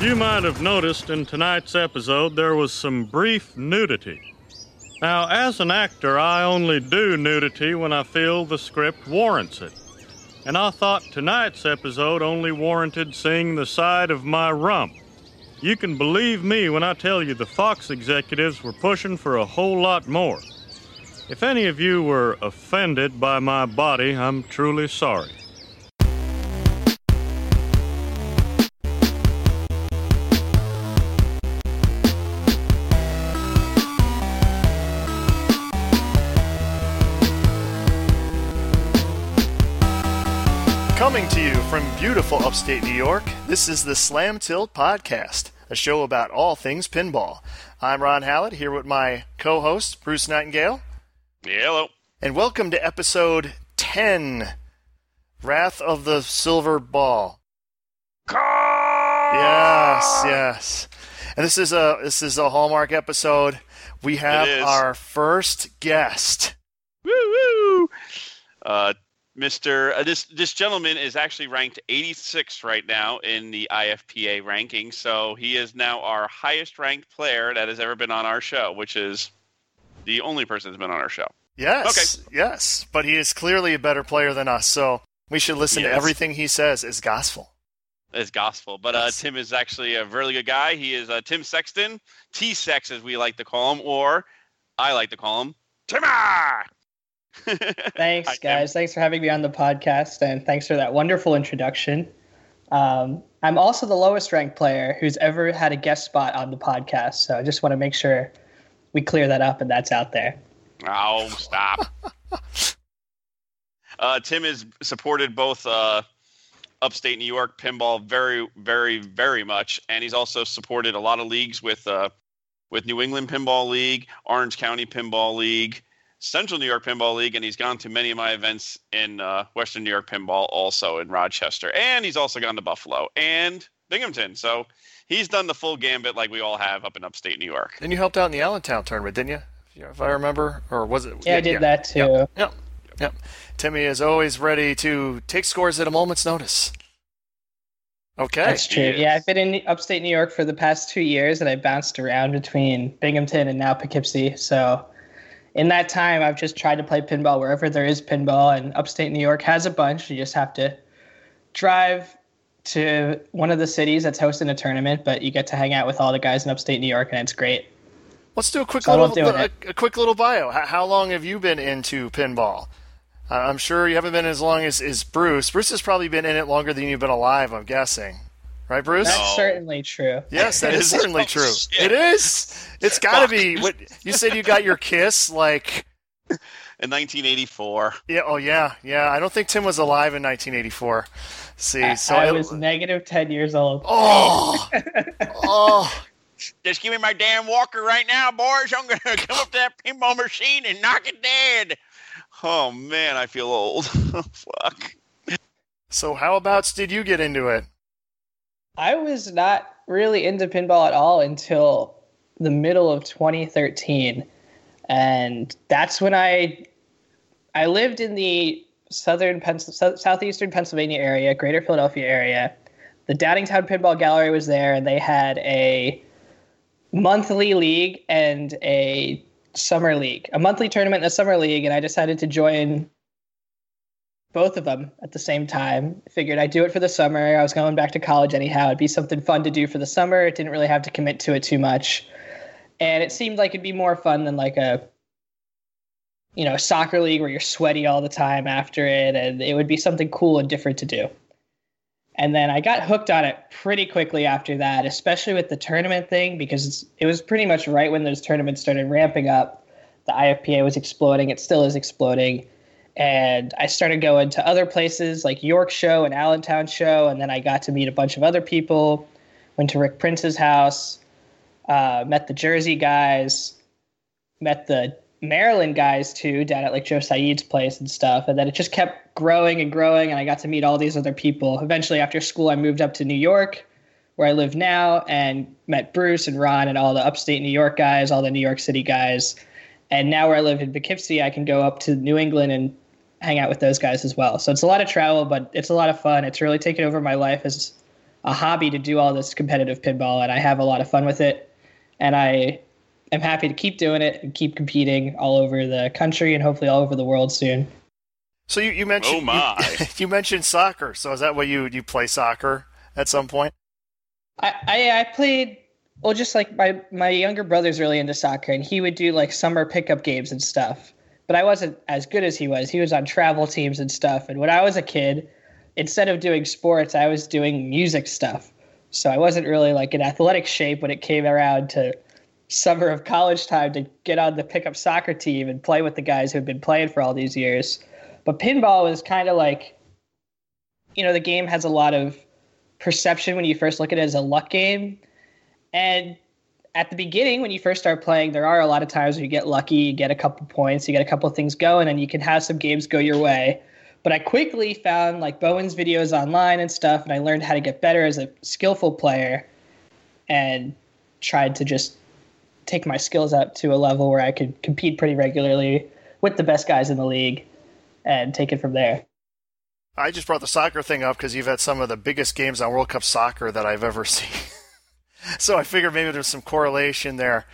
You might have noticed in tonight's episode there was some brief nudity. Now, as an actor, I only do nudity when I feel the script warrants it. And I thought tonight's episode only warranted seeing the side of my rump. You can believe me when I tell you the Fox executives were pushing for a whole lot more. If any of you were offended by my body, I'm truly sorry. Beautiful upstate New York, this is the Slam Tilt Podcast, a show about all things pinball. I'm Ron Hallett here with my co host, Bruce Nightingale, Hello. and welcome to episode 10 Wrath of the Silver Ball. Yes, yes. And this is a this is a Hallmark episode. We have our first guest. Woo woo. Uh, Mr. Uh, this this gentleman is actually ranked 86th right now in the IFPA ranking, so he is now our highest ranked player that has ever been on our show, which is the only person that's been on our show. Yes, yes. But he is clearly a better player than us, so we should listen to everything he says as gospel. It's gospel, but uh, Tim is actually a really good guy. He is uh, Tim Sexton, T Sex as we like to call him, or I like to call him Timmer. Thanks, guys. Thanks for having me on the podcast, and thanks for that wonderful introduction. Um, I'm also the lowest ranked player who's ever had a guest spot on the podcast, so I just want to make sure we clear that up and that's out there. Oh, stop. uh, Tim has supported both uh, upstate New York pinball very, very, very much, and he's also supported a lot of leagues with uh, with New England Pinball League, Orange County Pinball League, Central New York Pinball League, and he's gone to many of my events in uh, Western New York Pinball, also in Rochester, and he's also gone to Buffalo and Binghamton. So he's done the full gambit like we all have up in upstate New York. And you helped out in the Allentown tournament, didn't you? If- If I remember, or was it? Yeah, I did that too. Yep, yep. Timmy is always ready to take scores at a moment's notice. Okay. That's true. Yes. Yeah, I've been in upstate New York for the past two years, and I bounced around between Binghamton and now Poughkeepsie. So, in that time, I've just tried to play pinball wherever there is pinball, and upstate New York has a bunch. You just have to drive to one of the cities that's hosting a tournament, but you get to hang out with all the guys in upstate New York, and it's great. Let's do a quick So little, a, a quick little bio. How, how long have you been into pinball? Uh, I'm sure you haven't been as long as, as Bruce. Bruce has probably been in it longer than you've been alive. I'm guessing, right, Bruce? That's No. certainly true. Yes, that is Oh, certainly true. Oh, shit. It is. It's got to be. What you said? You got your kiss like. In 1984. Yeah. Oh yeah. Yeah. I don't think Tim was alive in 1984. See. So I it- was negative 10 years old. Oh. oh. Just give me my damn walker right now, boys. I'm gonna come up to that pinball machine and knock it dead. Oh man, I feel old. Fuck. So how abouts did you get into it? I was not really into pinball at all until the middle of 2013, and that's when I I lived in the southern southeastern Pennsylvania area, Greater Philadelphia area. The Downingtown Pinball Gallery was there, and they had a monthly league and a summer league, a monthly tournament and a summer league, and I decided to join both of them at the same time. Figured I'd do it for the summer. I was going back to college anyhow. It'd be something fun to do for the summer. It didn't really have to commit to it too much. And it seemed like it'd be more fun than like a you know, soccer league where you're sweaty all the time after it and it would be something cool and different to do. And then I got hooked on it pretty quickly after that, especially with the tournament thing because it was pretty much right when those tournaments started ramping up. The IFPA was exploding. It still is exploding and I started going to other places like York Show and Allentown Show, and then I got to meet a bunch of other people. Went to Rick Prince's house, uh, met the Jersey guys, met the Maryland guys too, down at like Joe Saeed's place and stuff, and then it just kept growing and growing, and I got to meet all these other people. Eventually, after school, I moved up to New York, where I live now, and met Bruce and Ron and all the upstate New York guys, all the New York City guys. And now where I live in Poughkeepsie, I can go up to New England and hang out with those guys as well. So it's a lot of travel, but it's a lot of fun. It's really taken over my life as a hobby to do all this competitive pinball, and I have a lot of fun with it. And I am happy to keep doing it and keep competing all over the country and hopefully all over the world soon. So you, you mentioned Oh, my. You, you mentioned soccer. So is that what you you play soccer at some point? I, I, I played well, just like my my younger brother's really into soccer, and he would do like summer pickup games and stuff. But I wasn't as good as he was. He was on travel teams and stuff. And when I was a kid, instead of doing sports, I was doing music stuff. So I wasn't really like in athletic shape when it came around to summer of college time to get on the pickup soccer team and play with the guys who had been playing for all these years. But pinball was kind of like, you know, the game has a lot of perception when you first look at it as a luck game. And at the beginning, when you first start playing, there are a lot of times where you get lucky, you get a couple points, you get a couple things going, and you can have some games go your way. But I quickly found like Bowen's videos online and stuff, and I learned how to get better as a skillful player and tried to just take my skills up to a level where I could compete pretty regularly with the best guys in the league and take it from there. I just brought the soccer thing up because you've had some of the biggest games on World Cup soccer that I've ever seen. so I figured maybe there's some correlation there.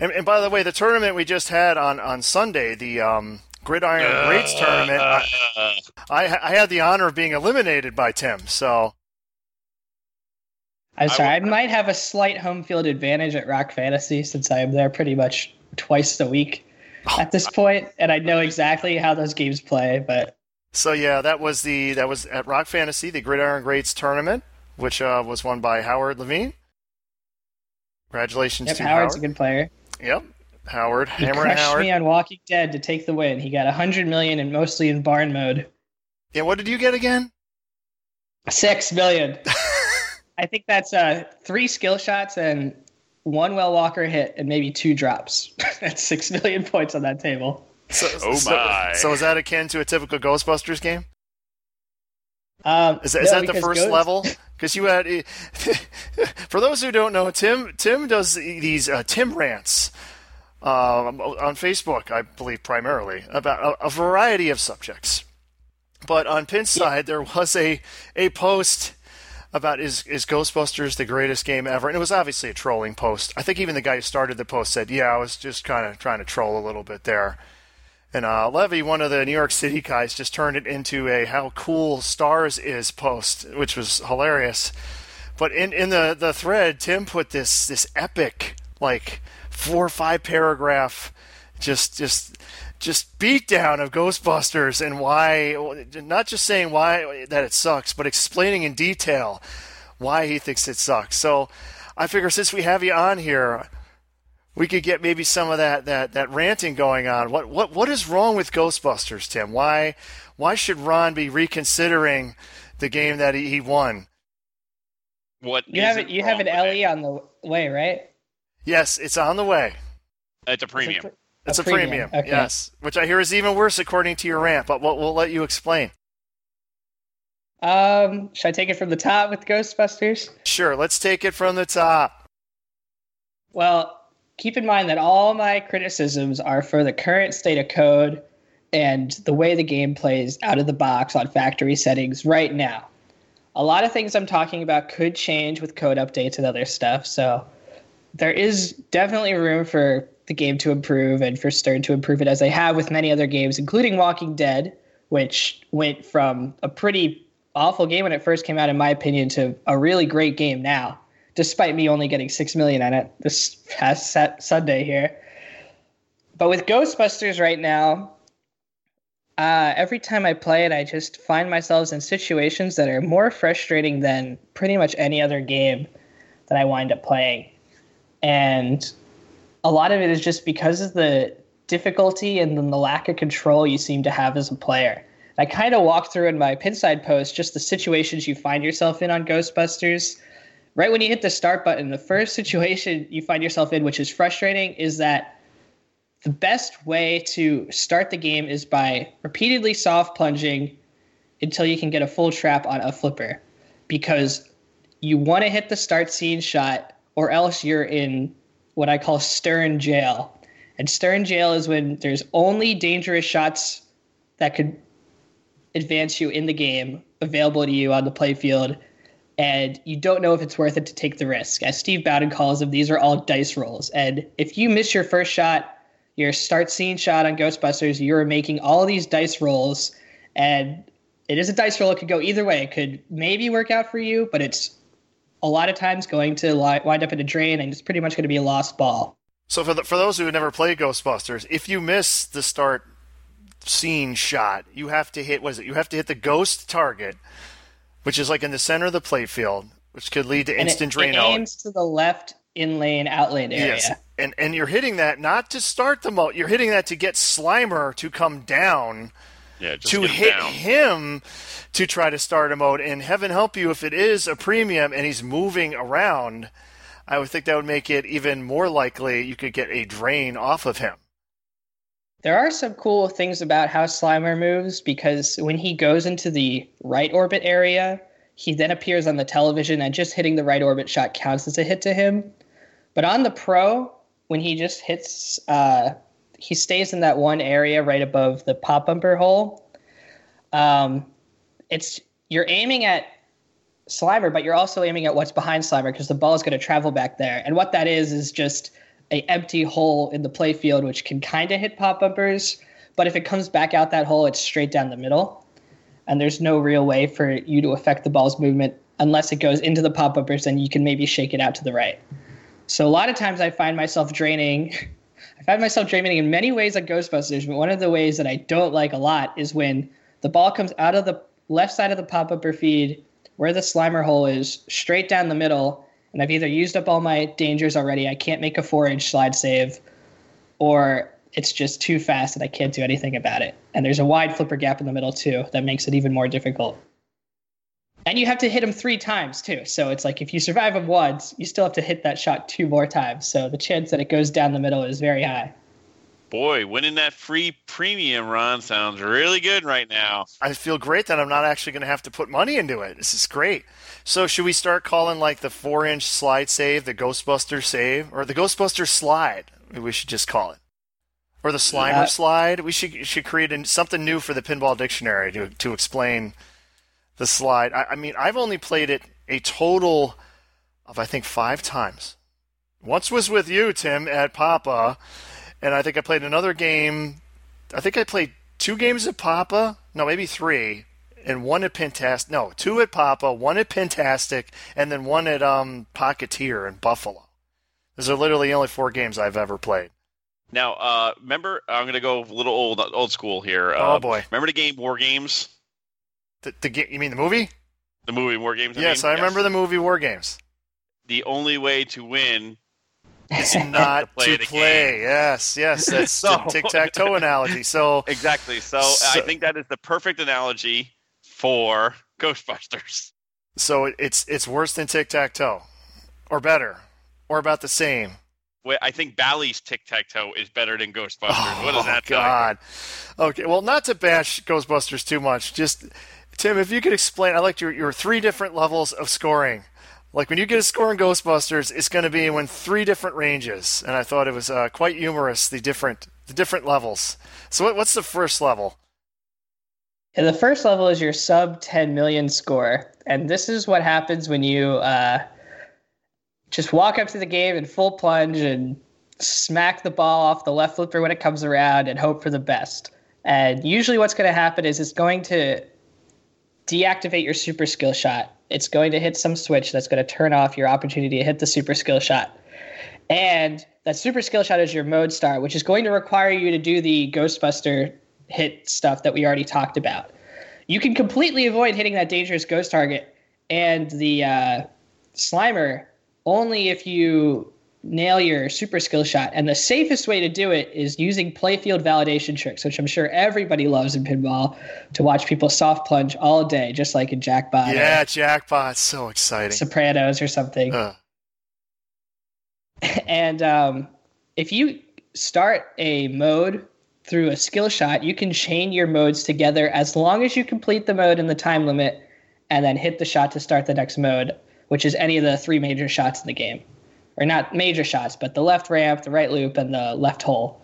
And, and by the way, the tournament we just had on, on Sunday, the um, Gridiron Greats tournament, I, I, I had the honor of being eliminated by Tim. So I'm sorry, I, would- might have a slight home field advantage at Rock Fantasy since I am there pretty much twice a week at this point, and I know exactly how those games play. But So yeah, that was the that was at Rock Fantasy, the Gridiron Greats tournament, which uh, was won by Howard Levine. Congratulations yep, to Howard's Howard. a good player. Yep, Howard, He Hammer crushed Howard. me on Walking Dead to take the win. He got 100 million and mostly in barn mode. Yeah, what did you get again? Six million. I think that's uh, three skill shots and one well Walker hit and maybe two drops. that's six million points on that table. So, Oh so, my. So is that akin to a typical Ghostbusters game? Um, Is no, that the first level? Because you had, for those who don't know, Tim Tim does these uh, Tim rants um, on Facebook, I believe primarily about a, a variety of subjects. But on Pinside, there was a a post about is is Ghostbusters the greatest game ever, and it was obviously a trolling post. I think even the guy who started the post said, "Yeah, I was just kind of trying to troll a little bit there." And uh, Levy, one of the New York City guys, just turned it into a "How cool Stars is" post, which was hilarious. But in, in the, the thread, Tim put this this epic, like four or five paragraph, just just just beatdown of Ghostbusters and why, not just saying why that it sucks, but explaining in detail why he thinks it sucks. So I figure since we have you on here, we could get maybe some of that, that, that ranting going on. What what what is wrong with Ghostbusters, Tim? Why why should Ron be reconsidering the game that he, he won? What You have isn't. You have an with it? LE on the way, right? Yes, it's on the way. It's a premium. It's a, A premium. premium, okay. Yes, which I hear is even worse according to your rant. But we'll, we'll let you explain. Um, should I take it from the top with Ghostbusters? Sure, let's take it from the top. Well, keep in mind that all my criticisms are for the current state of code and the way the game plays out of the box on factory settings right now. A lot of things I'm talking about could change with code updates and other stuff, so there is definitely room for the game to improve and for Stern to improve it as they have with many other games, including Walking Dead, which went from a pretty awful game when it first came out, in my opinion, to a really great game now despite me only getting six million on it this past set Sunday here. But with Ghostbusters right now, uh, every time I play it, I just find myself in situations that are more frustrating than pretty much any other game that I wind up playing. And a lot of it is just because of the difficulty and then the lack of control you seem to have as a player. I kind of walk through in my pinside post just the situations you find yourself in on Ghostbusters right when you hit the start button, the first situation you find yourself in, which is frustrating, is that the best way to start the game is by repeatedly soft plunging until you can get a full trap on a flipper. Because you want to hit the start scene shot, or else you're in what I call stern jail. And stern jail is when there's only dangerous shots that could advance you in the game available to you on the playfield and you don't know if it's worth it to take the risk. As Steve Bowden calls them, these are all dice rolls. And if you miss your first shot, your start scene shot on Ghostbusters, you're making all these dice rolls, and it is a dice roll. It could go either way. It could maybe work out for you, but it's a lot of times going to wind up in a drain, and it's pretty much going to be a lost ball. So for the, for those who have never played Ghostbusters, if you miss the start scene shot, you have to hit what is it? You have to hit the ghost target, which is like in the center of the playfield, which could lead to And instant it, drain it out. aims to the left in lane, out lane area. Yes, and and you're hitting that not to start the mo. You're hitting that to get Slimer to come down Yeah, just to hit down. him to try to start a mode. And heaven help you if it is a premium and he's moving around. I would think that would make it even more likely you could get a drain off of him. There are some cool things about how Slimer moves because when he goes into the right orbit area, he then appears on the television, and just hitting the right orbit shot counts as a hit to him. But on the Pro, when he just hits, uh, he stays in that one area right above the pop bumper hole. Um, it's you're aiming at Slimer, but you're also aiming at what's behind Slimer because the ball is going to travel back there. And what that is is just a empty hole in the playfield, which can kind of hit pop bumpers. But if it comes back out that hole, it's straight down the middle, and there's no real way for you to affect the ball's movement unless it goes into the pop bumpers. Then you can maybe shake it out to the right. So a lot of times I find myself draining. I find myself draining in many ways at Ghostbusters, but one of the ways that I don't like a lot is when the ball comes out of the left side of the pop bumper feed where the Slimer hole is, straight down the middle, and I've either used up all my dangers already, I can't make a four inch slide save, or it's just too fast and I can't do anything about it. And there's a wide flipper gap in the middle too that makes it even more difficult. And you have to hit him three times too. So it's like if you survive him once, you still have to hit that shot two more times. So the chance that it goes down the middle is very high. Boy, winning that free premium run sounds really good right now. I feel great that I'm not actually going to have to put money into it. This is great. So should we start calling like the four inch slide save the Ghostbuster save or the Ghostbuster slide? We should just call it. Or the Slimer Uh, slide. We should should create an, something new for the Pinball Dictionary to to explain the slide. I, I mean, I've only played it a total of I think five times. Once was with you, Tim, at Papa, and I think I played another game. I think I played two games at Papa. No, maybe three, and one at Pintastic. No, two at Papa, one at Pintastic, and then one at um, Pocketeer in Buffalo. Those are literally the only four games I've ever played. Now, uh, remember, I'm going to go a little old old school here. Oh, Uh, boy. Remember the game War Games? The, the ga- you mean the movie? The movie War Games? yes, mean? I remember the movie War Games. The only way to win It's not play to the play. Yes, yes, that's So- the tic tac toe analogy. So Exactly. So, uh, So- I think that is the perfect analogy for Ghostbusters. so it's it's worse than tic tac toe, or better, or about the same. Wait, I think Bally's Tic Tac Toe is better than Ghostbusters. what does oh, that tell you? Oh, God. Okay, well, not to bash Ghostbusters too much. Just Tim, if you could explain, I liked your your three different levels of scoring. Like when you get a score in Ghostbusters, it's going to be in three different ranges, and I thought it was uh, quite humorous the different the different levels. So what, what's the first level? And the first level is your sub 10 million score. And this is what happens when you uh, just walk up to the game in full plunge and smack the ball off the left flipper when it comes around and hope for the best. And usually, what's going to happen is it's going to deactivate your super skill shot. It's going to hit some switch that's going to turn off your opportunity to hit the super skill shot. And that super skill shot is your mode star, which is going to require you to do the Ghostbuster hit stuff that we already talked about. You can completely avoid hitting that dangerous ghost target and the uh, Slimer only if you nail your super skill shot. And the safest way to do it is using playfield validation tricks, which I'm sure everybody loves in pinball to watch people soft plunge all day, just like in Jackpot yeah, or jackpot, so exciting. Sopranos or something. Uh, and um, if you start a mode through a skill shot, you can chain your modes together as long as you complete the mode in the time limit and then hit the shot to start the next mode, which is any of the three major shots in the game. Or not major shots, but the left ramp, the right loop, and the left hole.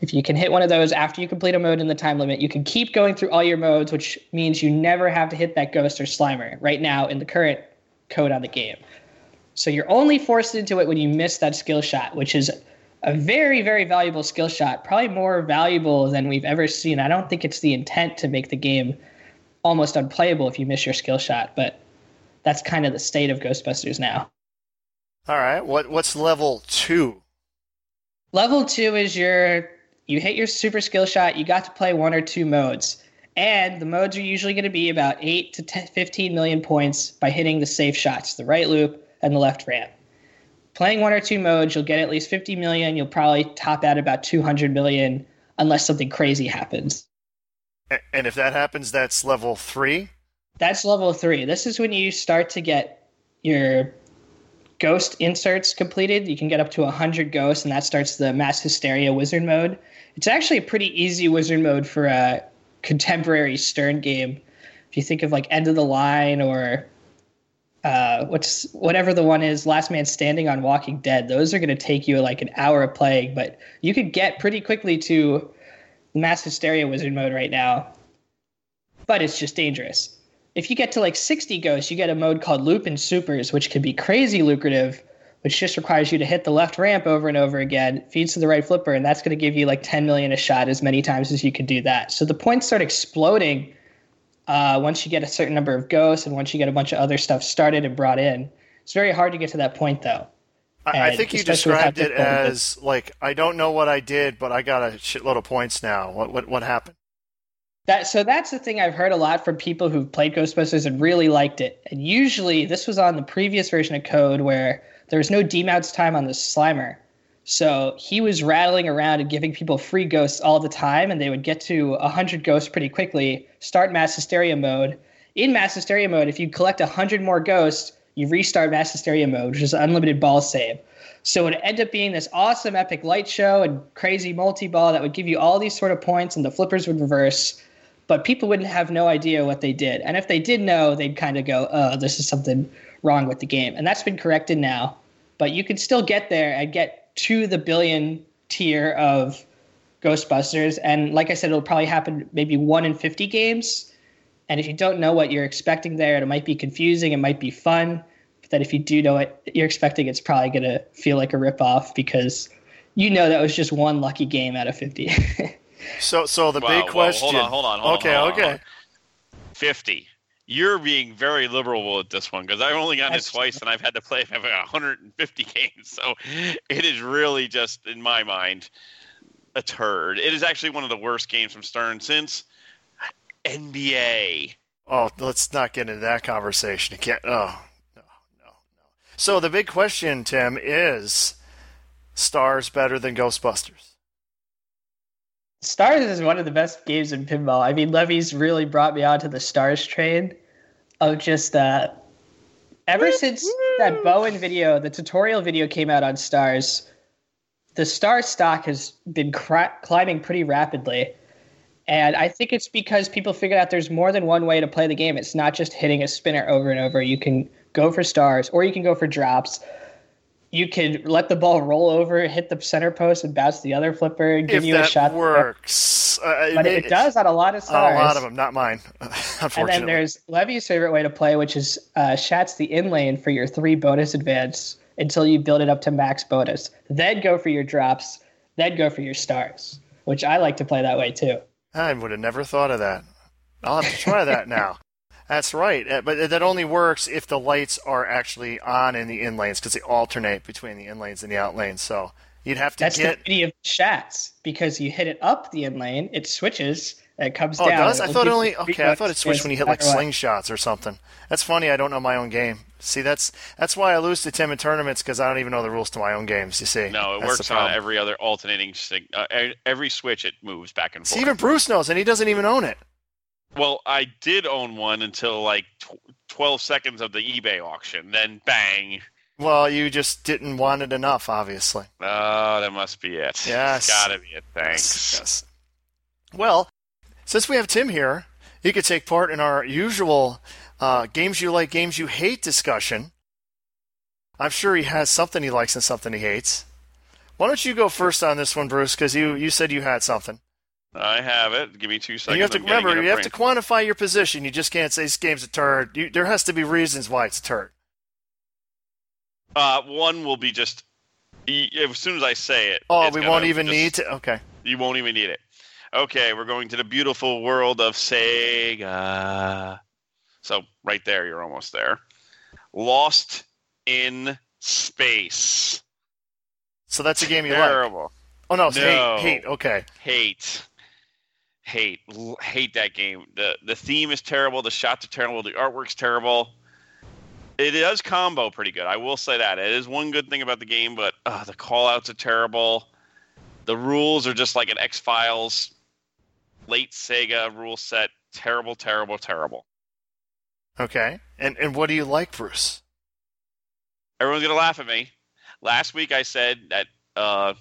If you can hit one of those after you complete a mode in the time limit, you can keep going through all your modes, which means you never have to hit that ghost or slimer. Right now, in the current code on the game. So you're only forced into it when you miss that skill shot, which is a very, very valuable skill shot, probably more valuable than we've ever seen. I don't think it's the intent to make the game almost unplayable if you miss your skill shot, but that's kind of the state of Ghostbusters now. All right. What what's level two? Level two is your you hit your super skill shot. You got to play one or two modes, and the modes are usually going to be about eight to 10, 15 million points by hitting the safe shots, the right loop and the left ramp. Playing one or two modes, you'll get at least 50 million. You'll probably top out about 200 million unless something crazy happens. And if that happens, that's level three. That's level three. This is when you start to get your ghost inserts completed. You can get up to 100 ghosts, and that starts the mass hysteria wizard mode. It's actually a pretty easy wizard mode for a contemporary Stern game. If you think of like End of the Line or uh, what's whatever the one is, Last Man Standing on Walking Dead, those are going to take you like an hour of playing, but you could get pretty quickly to mass hysteria wizard mode right now. But it's just dangerous if you get to like 60 ghosts, you get a mode called Loop and Supers, which can be crazy lucrative, which just requires you to hit the left ramp over and over again, feeds to the right flipper, and that's going to give you like 10 million a shot as many times as you can do that. So the points start exploding uh, once you get a certain number of ghosts and once you get a bunch of other stuff started and brought in. It's very hard to get to that point though. I, I think you described it as like I don't know what I did, but I got a shitload of points now. What what what happened? That so that's the thing I've heard a lot from people who've played Ghostbusters and really liked it. And usually this was on the previous version of code where there was no demounts time on the Slimer. So he was rattling around and giving people free ghosts all the time, and they would get to 100 ghosts pretty quickly, start mass hysteria mode. In mass hysteria mode, if you collect 100 more ghosts, you restart mass hysteria mode, which is unlimited ball save. So it would end up being this awesome epic light show and crazy multi ball that would give you all these sort of points, and the flippers would reverse but people wouldn't have no idea what they did. And if they did know, they'd kind of go, oh, this is something wrong with the game. And that's been corrected now. But you could still get there and get to the billion tier of Ghostbusters. And like I said, it'll probably happen maybe one in 50 games. And if you don't know what you're expecting there, it might be confusing, it might be fun. But that if you do know what you're expecting, it's probably going to feel like a ripoff because you know that was just one lucky game out of 50. So, so the big question. hold on, hold on. Hold okay, on, okay. On. Fifty. You're being very liberal with this one because I've only gotten That's it twice and I've had to play 150 games. So it is really just, in my mind, a turd. It is actually one of the worst games from Stern since NBA. Oh, let's not get into that conversation. You can't. Oh, no, no, no. So the big question, Tim, is: Stars better than Ghostbusters? Stars is one of the best games in pinball. I mean, Levy's really brought me onto the Stars train of just uh, ever since that Bowen video, the tutorial video came out on Stars, the Star stock has been cr- climbing pretty rapidly. And I think it's because people figured out there's more than one way to play the game. It's not just hitting a spinner over and over. You can go for stars or you can go for drops you could let the ball roll over, hit the center post, and bounce the other flipper, give if you a shot. Works, uh, but it, it, does on a lot of stars. a lot of them, not mine. Unfortunately. And then there's Levy's favorite way to play, which is uh, Shatz the in lane for your three bonus advance until you build it up to max bonus. Then go for your drops. Then go for your stars, which I like to play that way too. I would have never thought of that. I'll have to try that now. That's right, uh, but that only works if the lights are actually on in the in lanes because they alternate between the in lanes and the out lanes. So you'd have to That's get. the beauty of Shatz because you hit it up the in lane, it switches, it comes oh, down. Oh, does? I thought it only. Okay, I thought it switched when you hit like slingshots or something. That's funny. I don't know my own game. See, that's that's why I lose to Tim in tournaments because I don't even know the rules to my own games. You see? No, it that's works on every other alternating. Uh, every switch, it moves back and forth. See, even Bruce knows, and he doesn't even own it. Well, I did own one until like tw- 12 seconds of the eBay auction. Then bang. Well, you just didn't want it enough, obviously. Oh, that must be it. Yes. Gotta be it. Thanks. Yes. yes. Well, since we have Tim here, he could take part in our usual uh, games you like, games you hate discussion. I'm sure he has something he likes and something he hates. Why don't you go first on this one, Bruce? Because you, you said you had something. I have it. Give me two seconds. And you have to remember, you have to quantify your position. You just can't say this game's a turd. You, there has to be reasons why it's a turd. Uh, one will be just as soon as I say it. Oh, we won't even just- need to. Okay. You won't even need it. Okay, we're going to the beautiful world of Sega. So right there, you're almost there. Lost in space. So that's a game you like. Terrible. Oh no, No. hate. Hate. Okay. Hate. Hate. Hate that game. The the theme is terrible. The shots are terrible. The artwork's terrible. It does combo pretty good. I will say that. It is one good thing about the game, but uh, the callouts are terrible. The rules are just like an X Files late Sega rule set. Terrible, terrible, terrible. Okay. And and what do you like, Bruce? Everyone's gonna laugh at me. Last week I said that uh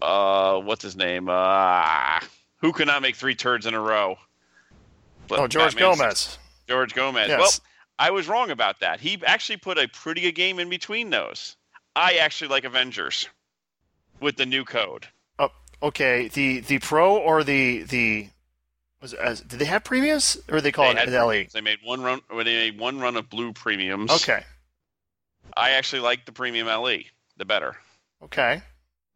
uh what's his name? Uh who could not make three turds in a row? But Oh, George Gomez. George Gomez. Yes. Well, I was wrong about that. He actually put a pretty good game in between those. I actually like Avengers with the new code. Oh, okay. The the pro or the the was it, as did they have premiums or they call They it the LE? They made one run. They made one run of blue premiums. Okay. I actually like the premium LE the better. Okay.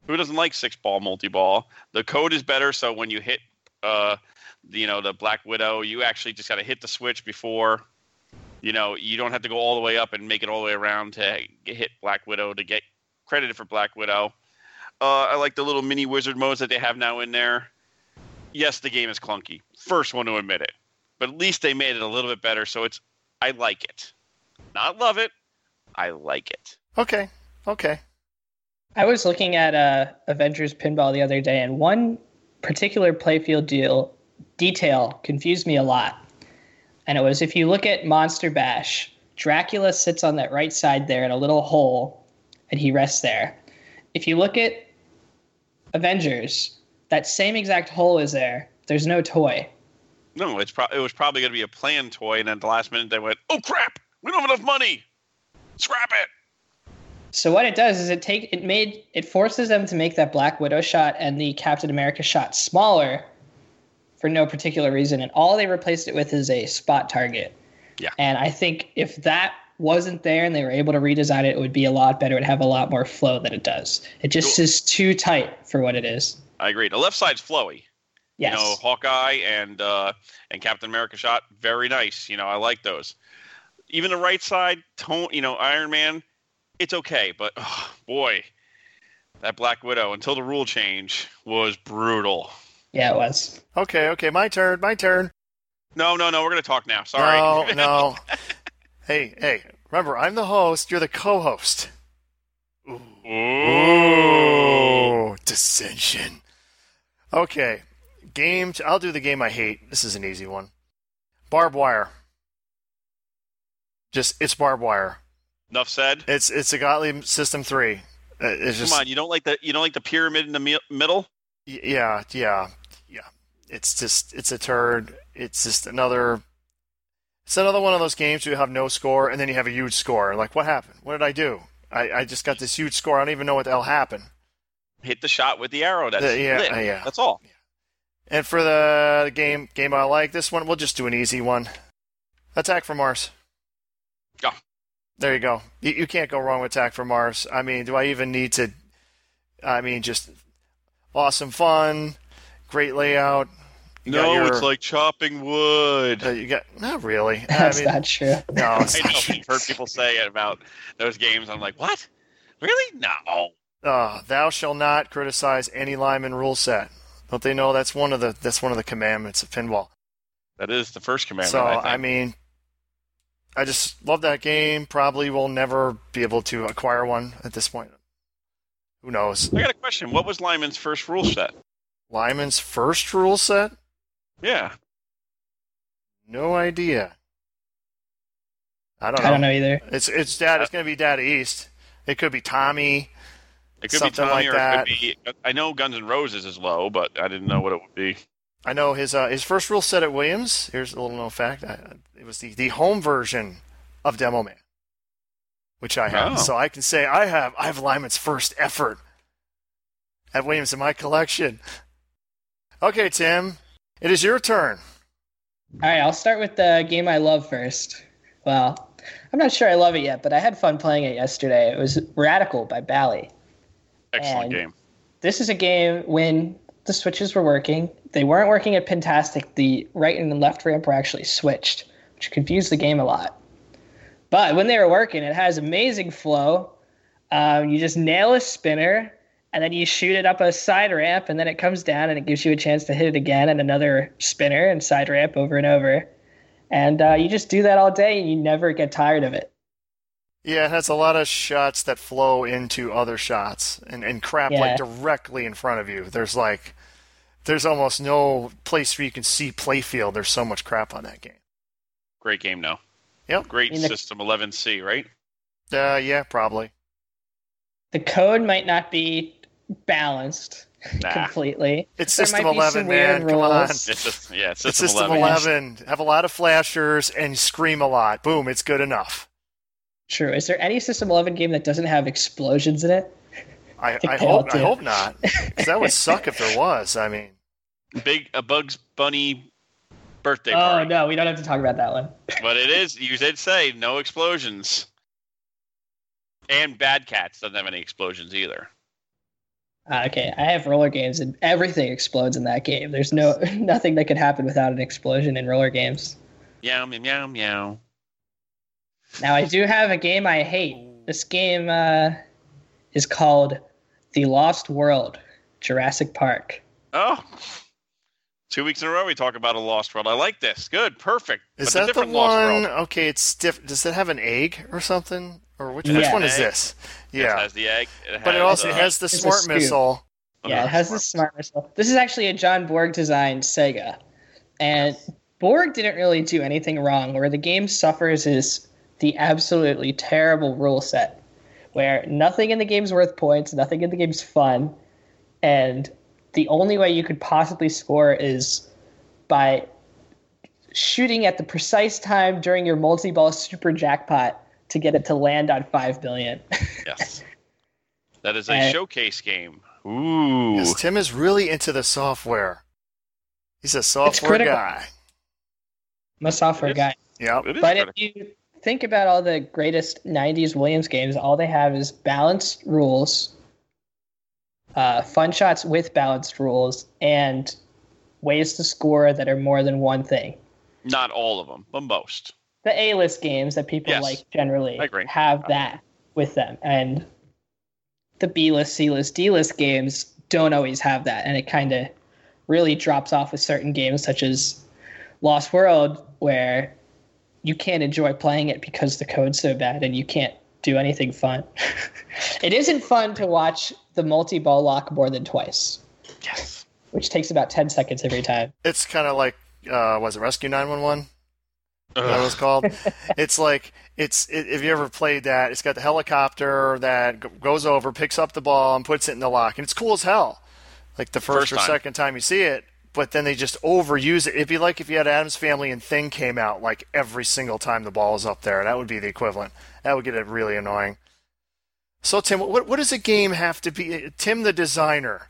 Who doesn't like six ball multi ball? The code is better, so when you hit, uh, you know, the Black Widow, you actually just got to hit the switch before. You know, you don't have to go all the way up and make it all the way around to hit Black Widow to get credited for Black Widow. Uh, I like the little mini wizard modes that they have now in there. Yes, the game is clunky. First one to admit it, but at least they made it a little bit better. So it's, I like it. Not love it. I like it. Okay. Okay. I was looking at uh, Avengers Pinball the other day, and one particular playfield deal detail confused me a lot. And it was if you look at Monster Bash, Dracula sits on that right side there in a little hole, and he rests there. If you look at Avengers, that same exact hole is there. There's no toy. No, it's pro- it was probably going to be a planned toy, and at the last minute they went, "Oh crap, we don't have enough money. Scrap it." So what it does is it take it made it forces them to make that Black Widow shot and the Captain America shot smaller for no particular reason, and all they replaced it with is a spot target. Yeah. And I think if that wasn't there and they were able to redesign it, it would be a lot better. It would have a lot more flow than it does. It just Cool. is too tight for what it is. I agree. The left side's flowy. Yes. You know, Hawkeye and uh, and Captain America shot very nice. You know, I like those. Even the right side, tone. You know, Iron Man, it's okay, but oh, boy, that Black Widow until the rule change was brutal. yeah, it was. Okay. Okay. My turn. My turn. No, no, no. We're gonna talk now. Sorry. No. No. hey. Hey. Remember, I'm the host. You're the co-host. Ooh. Ooh, dissension. Okay, game. I'll do the game I hate. This is an easy one. Barbed wire. Just it's barbed wire. Enough said. It's it's a Gottlieb System Three. Uh, It's just Come on, you don't like the you don't like the pyramid in the mi- middle. y- yeah yeah yeah. It's just it's a turd. It's just another. It's another one of those games where you have no score and then you have a huge score. Like what happened? What did I do? I, I just got this huge score. I don't even know what the hell happened. Hit the shot with the arrow. That's Uh, yeah, uh, yeah. That's all. And for the game game I like, this one we'll just do an easy one. Attack from Mars. Yeah. There you go. You, you can't go wrong with Attack from Mars. I mean, do I even need to? I mean, just awesome fun, great layout. You No, your- it's like chopping wood. Uh, you got not really. That's I mean, not true. no, it's I not know. I've heard people say it about those games. I'm like, what? Really? No. Uh, thou shall not criticize any Lyman rule set. Don't they know that's one of the that's one of the commandments of pinball? That is the first commandment. so I, think. I mean, I just love that game. Probably will never be able to acquire one at this point. Who knows? I got a question. What was Lyman's first rule set? Lyman's first rule set? Yeah. No idea. I don't know. I don't know either. It's it's dad. It's going to be Data East. It could be Tommy. It could be Tommy like or that. it could be. I know Guns N' Roses is low, but I didn't know what it would be. I know his uh, his first rule set at Williams. Here's a little known fact. I, it was the, the home version of Demo Man, which I have. Oh. So I can say I have I have Lyman's first effort at Williams in my collection. Okay, Tim, it is your turn. All right, I'll start with the game I love first. Well, I'm not sure I love it yet, but I had fun playing it yesterday. It was Radical by Bally. Excellent And- game. This is a game when the switches were working. They weren't working at Pintastic. The right and left ramp were actually switched, which confused the game a lot. But when they were working, it has amazing flow. Um, you just nail a spinner, and then you shoot it up a side ramp, and then it comes down, and it gives you a chance to hit it again, and another spinner and side ramp over and over. And uh, you just do that all day, and you never get tired of it. Yeah, it has a lot of shots that flow into other shots and, and crap Yeah. like directly in front of you. There's like there's almost no place where you can see playfield. There's so much crap on that game. Great game, though. Yep. Great I mean, the- system 11C, right? Uh, yeah, probably. The code might not be balanced Nah. completely. It's There System 11, weird man. Come on. rules. It's a, yeah, it's It's system, System 11. 11. Have a lot of flashers and scream a lot. Boom, it's good enough. True. Is there any System 11 game that doesn't have explosions in it? I, think I hope I do. hope not. 'Cause that would suck if there was. I mean, Big a Bugs Bunny birthday Oh party. no, we don't have to talk about that one. But it is. You did say no explosions. And Bad Cats doesn't have any explosions either. Uh, okay, I have roller games and everything explodes in that game. There's no nothing that could happen without an explosion in roller games. Meow meow meow meow. Now I do have a game I hate. This game uh, is called The Lost World, Jurassic Park. Oh, two weeks in a row we talk about a Lost World. I like this. Good, perfect. is But that the different Lost one? World. Okay, it's diff- Does it have an egg or something? Or which, Yeah. which one is Egg. this? It Yeah, has the egg. It but it also uh, has the smart scoop. missile. Yeah, it has the smart missile. This is actually a John Borg designed Sega. And Borg didn't really do anything wrong. Where the game suffers is the absolutely terrible rule set, where nothing in the game's worth points, nothing in the game's fun, and the only way you could possibly score is by shooting at the precise time during your multi-ball super jackpot to get it to land on 5 billion. Yes. That is a Uh, showcase game. Ooh. Yes, Tim is really into the software. He's a software guy. I'm a software guy. Yep. It is But critical. if you think about all the greatest 90s Williams games, all they have is balanced rules, uh, fun shots with balanced rules, and ways to score that are more than one thing. Not all of them, but most. The A list games that people Yes. like generally have that with them. And the B list, C list, D list games don't always have that. And it kind of really drops off with certain games, such as Lost World, where you can't enjoy playing it because the code's so bad and you can't do anything fun. it isn't fun to watch the multi ball lock more than twice, Yes. which takes about 10 seconds every time. It's kind of like, uh, was it Rescue 911? That was called. it's like it's it, if you ever played that, it's got the helicopter that g- goes over, picks up the ball, and puts it in the lock, and it's cool as hell. Like the first, First or time. second time you see it, but then they just overuse it. It'd be like if you had Addams Family and Thing came out like every single time the ball is up there. That would be the equivalent. That would get it really annoying. So Tim, what what does a game have to be? Tim, the designer.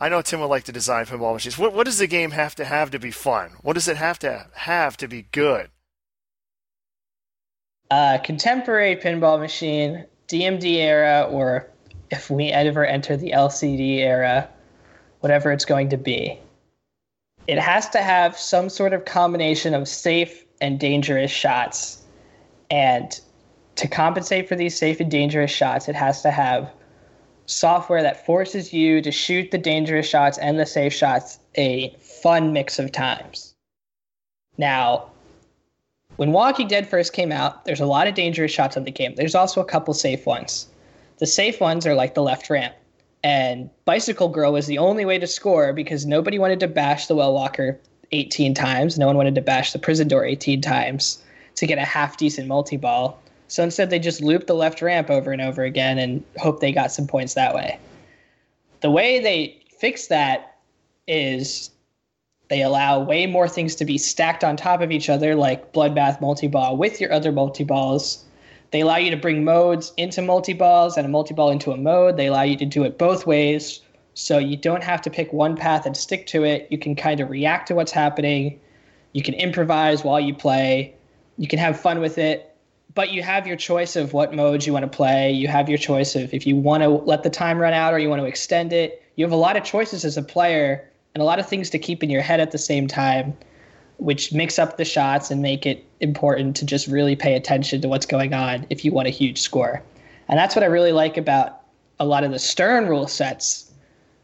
I know Tim would like to design pinball machines. What what does the game have to have to be fun? What does it have to have to be good? uh, contemporary pinball machine, DMD era, or if we ever enter the LCD era, whatever it's going to be, it has to have some sort of combination of safe and dangerous shots. And to compensate for these safe and dangerous shots, it has to have software that forces you to shoot the dangerous shots and the safe shots a fun mix of times. Now, when Walking Dead first came out, there's a lot of dangerous shots in the game. There's also a couple safe ones. The safe ones are like the left ramp. And Bicycle Girl was the only way to score because nobody wanted to bash the Well Walker 18 times. No one wanted to bash the prison door 18 times to get a half decent multi ball. So instead, they just looped the left ramp over and over again and hope they got some points that way. The way they fix that is they allow way more things to be stacked on top of each other, like Bloodbath multi ball with your other multi balls. They allow you to bring modes into multi balls and a multi ball into a mode. They allow you to do it both ways. So you don't have to pick one path and stick to it. You can kind of react to what's happening. You can improvise while you play. You can have fun with it. but you have your choice of what modes you want to play. You have your choice of if you want to let the time run out or you want to extend it. You have a lot of choices as a player and a lot of things to keep in your head at the same time, which mix up the shots and make it important to just really pay attention to what's going on if you want a huge score. And that's what I really like about a lot of the Stern rule sets.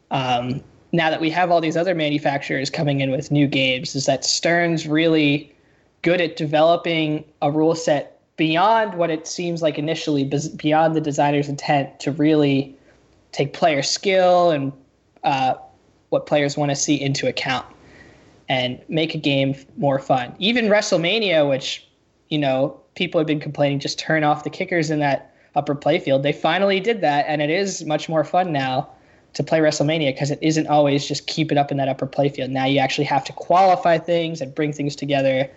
Um, now that we have all these other manufacturers coming in with new games, is that Stern's really good at developing a rule set beyond what it seems like initially, beyond the designer's intent to really take player skill and uh, what players want to see into account and make a game more fun. Even WrestleMania, which you know people have been complaining, just turn off the kickers in that upper playfield. They finally did that, and it is much more fun now to play WrestleMania because it isn't always just keep it up in that upper playfield. Now you actually have to qualify things and bring things together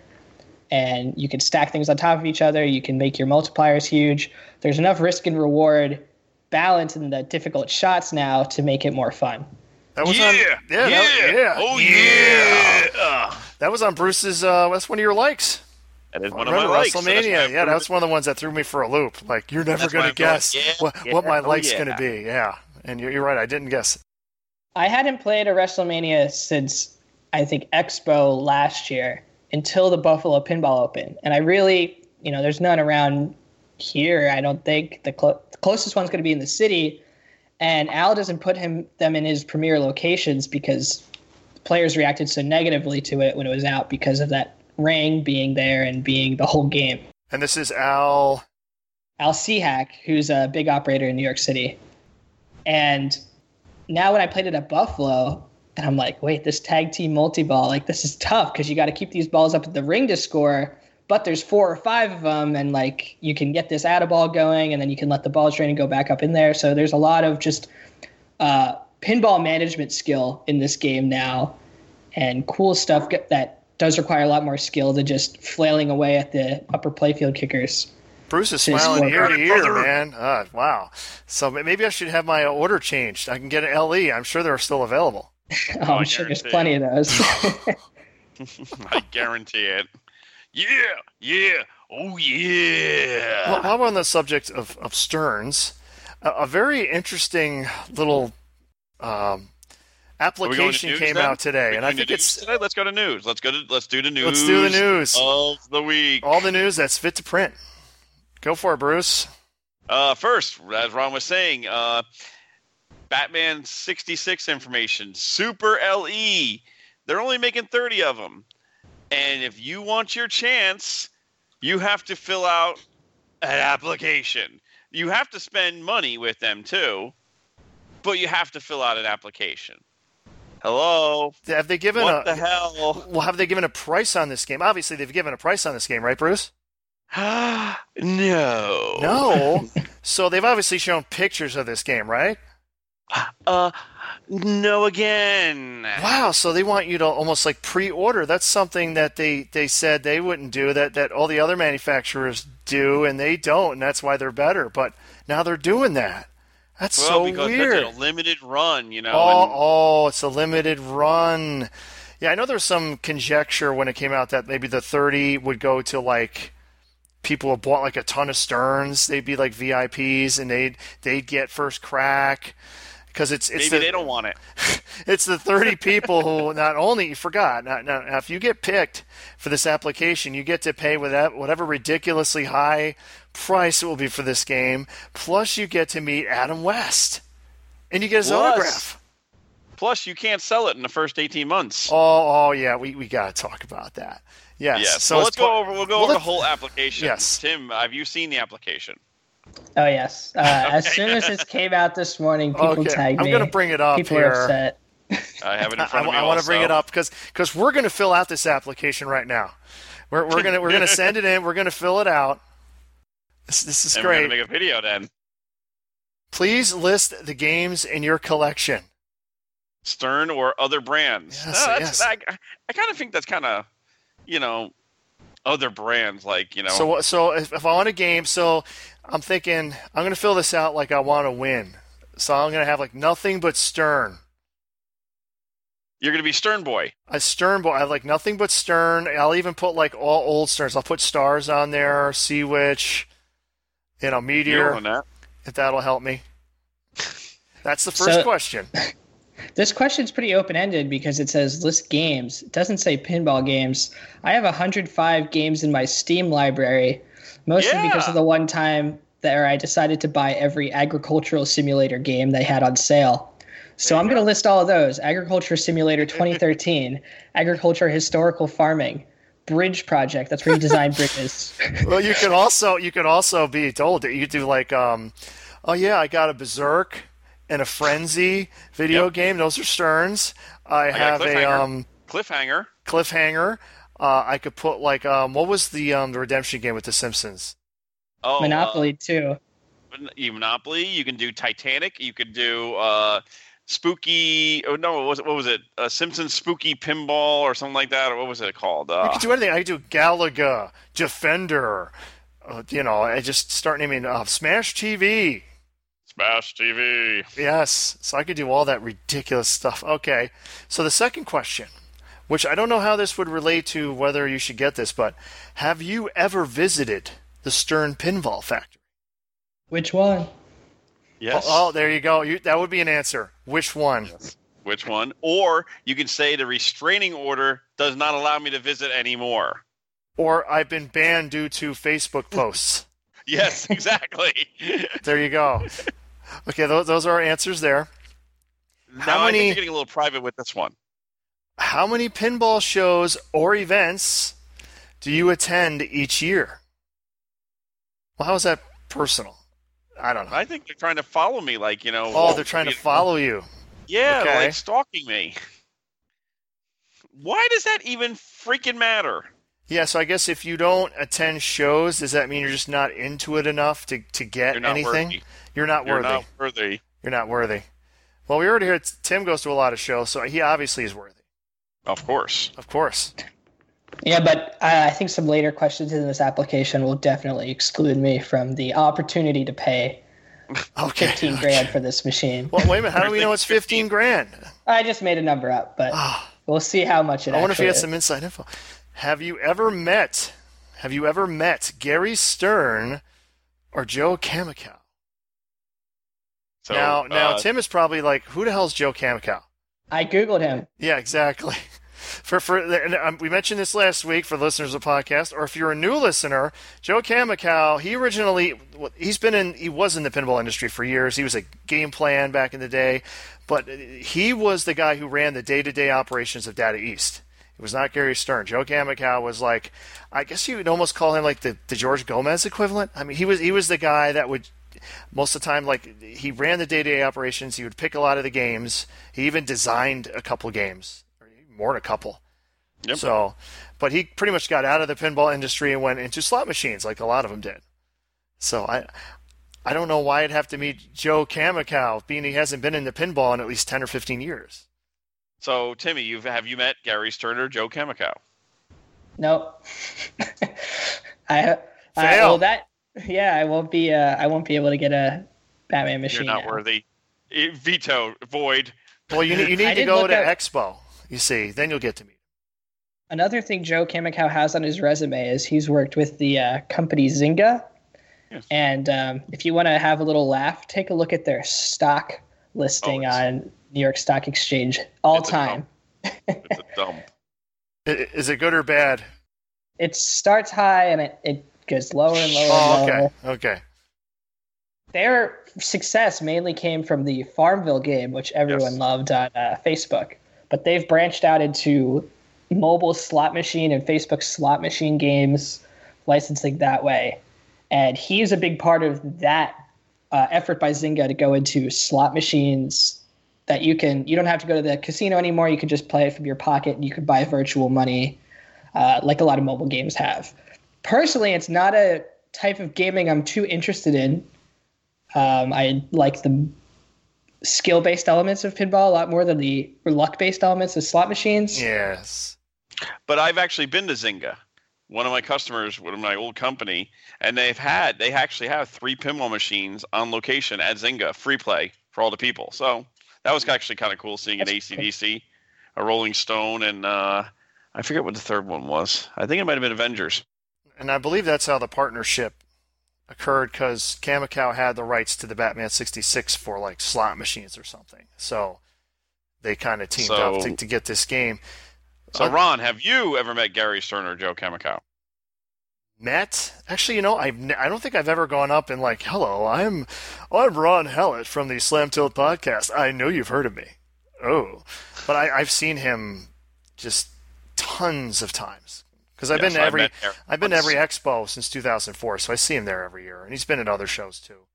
and you can stack things on top of each other. You can make your multipliers huge. There's enough risk and reward balance in the difficult shots now to make it more fun. That was yeah, on, yeah, yeah, that, yeah, oh yeah. yeah. That was on Bruce's. Uh, that's one of your likes. That is one of my remember likes. so that's why I WrestleMania. yeah, put that's one of the ones that threw me for a loop. Like you're never going to I'm going, guess yeah, what, yeah, what my oh, like's yeah. going to be. Yeah, and you're, you're right. I didn't guess. I hadn't played a WrestleMania since I think Expo last year until the Buffalo Pinball Open, and I really, you know, there's none around here. I don't think the, clo- the closest one's going to be in the city, and Al doesn't put him them in his premier locations because players reacted so negatively to it when it was out because of that ring being there and being the whole game. And this is Al. Al Seahack, who's a big operator in New York City. And now when I played it at Buffalo, and I'm like, wait, this tag team multi ball, like this is tough because you got to keep these balls up at the ring to score. But there's four or five of them, and like you can get this out of ball going, and then you can let the ball drain and go back up in there. So there's a lot of just uh, pinball management skill in this game now, and cool stuff get- that does require a lot more skill than just flailing away at the upper playfield kickers. Bruce is smiling like- ear to ear, Brother. man. Uh, wow. So maybe I should have my order changed. I can get an LE. I'm sure they're still available. Oh, I I'm sure there's plenty of those. I guarantee it. Yeah, yeah, oh yeah. Well, while we're on the subject of, of Sterns, a, a very interesting little um, to application came then? out today, and I think it's today? Let's go to news. Let's go to let's do the news. let's do the news. of the week. All the news that's fit to print. Go for it, Bruce. Uh, first, as Ron was saying, uh, Batman 66 information, Super LE. They're only making 30 of them. And if you want your chance, you have to fill out an application. You have to spend money with them too, but you have to fill out an application. Hello? Have they given What a the hell? well? Have they given a price on this game? Obviously, they've given a price on this game, right, Bruce? no. No. so they've obviously shown pictures of this game, right? Uh, no again. Wow, so they want you to almost like pre-order. That's something that they, they said they wouldn't do that that all the other manufacturers do and they don't, and that's why they're better. But now they're doing that. That's Well, so because weird. that's a limited run, you know. oh, and- oh, it's a limited run. Yeah, I know there was some conjecture when it came out that maybe the 30 would go to like people who bought like a ton of Sterns. They'd be like VIPs and they'd they'd get first crack because it's it's Maybe the, they don't want it. it's the 30 people who not only you forgot now, now, now if you get picked for this application you get to pay with that whatever ridiculously high price it will be for this game plus you get to meet adam west and you get his Plus- autograph Plus, you can't sell it in the first 18 months. oh oh yeah we, we got to talk about that yes yes. so So let's go over. We'll go well, over the whole application. Yes. Tim, have you seen the application? Oh yes. Uh, As soon as this came out this morning, people okay tagged me. i'm gonna bring it up people here are upset. I have it in front of me. I want to bring it up because because we're going to fill out this application right now. We're, we're gonna we're gonna send it in. We're gonna fill it out. This, this is And we're gonna make a video then. Please list the games in your collection. Stern or other brands. Yes, No, that's, yes. I, I kind of think that's kind of, you know, other brands like you know. So so if, if I want a game, so I'm thinking I'm gonna fill this out like I want to win. So I'm gonna have like nothing but Stern. You're going to be Stern Boy. A Stern boy. I have like nothing but Stern. I'll even put like all old Sterns. I'll put stars on there, Sea Witch, you know, You Meteor, that. if that'll help me. That's the first So- question. This question's pretty open ended because it says list games. It doesn't say pinball games. I have 105 games in my Steam library, mostly because of the one time there I decided to buy every agricultural simulator game they had on sale. So I'm going to list all of those Agriculture Simulator 2013, Agriculture Historical Farming, Bridge Project, that's where you design bridges. well, you can also you can also be told that you do like, um, oh yeah, I got a Berserk and a Frenzy video Yep. game. Those are Sterns. I, got have a Cliffhanger. um, Cliffhanger. cliffhanger. Uh, I could put like um, what was the um, the redemption game with the Simpsons? Oh, Monopoly, too. Uh, you Monopoly. You can do Titanic. You could do uh, Spooky. Oh no, what was it? What was it? Uh, Simpsons Spooky Pinball or something like that. Or what was it called? I Uh, could do anything. I could do Galaga, Defender. Uh, you know, I just start naming uh, Smash TV. Smash TV. Yes, so I could do all that ridiculous stuff. Okay, so the second question, which I don't know how this would relate to whether you should get this, but have you ever visited the Stern Pinball Factory? Which one? Yes. Oh, oh, there you go. You, that would be an answer. Which one? Yes. Which one? Or you can say the restraining order does not allow me to visit anymore. Or I've been banned due to Facebook posts. Yes, exactly. there you go. Okay, those, those are our answers there. now I many- think you're getting a little private with this one. How many pinball shows or events do you attend each year? Well, how is that personal? I don't know. I think they're trying to follow me, like you know. Oh, they're trying to follow you. Yeah, they're, Okay. like stalking me. Why does that even freaking matter? Yeah, so I guess if you don't attend shows, does that mean you're just not into it enough to, to get You're not anything? worthy. You're not You're worthy. not worthy. You're not worthy. Well, we already heard Tim goes to a lot of shows, so he obviously is worthy. Of course. Of course. Yeah, but I I think some later questions in this application will definitely exclude me from the opportunity to pay Okay. 15 grand for this machine. Well, wait a minute. How do we know it's 15 15 grand? I just made a number up, but Ah, we'll see how much it I wonder if he actually had some inside info. Have you ever met? Have you ever met Gary Stern or Joe Kaminkow? So now, now uh, Tim is probably like, who the hell's Joe Kaminkow? I googled him. Yeah, exactly. For for and, um, we mentioned this last week for listeners of the podcast, or if you're a new listener, Joe Kaminkow, he originally he's been in he was in the pinball industry for years. He was a game plan back in the day, but he was the guy who ran the day-to-day operations of Data East. It was not Gary Stern. Joe Kaminkow was like, I guess you would almost call him like the, the George Gomez equivalent. I mean, he was he was the guy that would most of the time like he ran the day-to-day operations. He would pick a lot of the games. He even designed a couple games, or more than a couple. Yep. So, but he pretty much got out of the pinball industry and went into slot machines, like a lot of them did. So I, I don't know why I'd have to meet Joe Kaminkow, being he hasn't been in the pinball in at least ten or fifteen years. So Timmy, you've have you met Gary Stern or Joe Kaminkow? Nope. I, I Fail. well that yeah, I won't be uh, I won't be able to get a Batman machine. You're machine. not now. worthy. Eh, Veto. Void. Well, you need you need to go to up- Expo. You see, then you'll get to meet. Another thing Joe Kaminkow has on his resume is he's worked with the uh, company Zynga. Yes. And um, if you want to have a little laugh, take a look at their stock listing Oh, on New York Stock Exchange all It's a time. It's a dumb. Is it good or bad? It starts high and it, it goes lower and lower Oh, and lower. okay, okay. Their success mainly came from the Farmville game, which everyone Yes. loved on uh, Facebook. But they've branched out into mobile slot machine and Facebook slot machine games, licensing that way. And he's a big part of that uh, effort by Zynga to go into slot machines that you can you don't have to go to the casino anymore. You can just play it from your pocket. You can buy virtual money, uh, like a lot of mobile games have. Personally, it's not a type of gaming I'm too interested in. Um, I like the skill based elements of pinball a lot more than the luck based elements of slot machines. Yes. But I've actually been to Zynga. One of my customers, one of my old company, and they've had they actually have three pinball machines on location at Zynga, free play for all the people. So that was actually kind of cool seeing an ACDC a Rolling Stone, and uh, I forget what the third one was. I think it might have been Avengers. And I believe that's how the partnership occurred because Kaminkow had the rights to the Batman 66 for like slot machines or something. So they kind of teamed So- up to, to get this game. So, Uh, Ron, have you ever met Gary Stern or Joe Kaminkow? Met? Actually, you know, I've ne- I don't think I've ever gone up and like, hello, I'm I'm Ron Hallett from the Slam Tilt podcast. I know you've heard of me. Oh, but I, I've seen him just tons of times because I've Yes, been to I've every I've been every expo since 2004, so I see him there every year, and he's been at other shows too.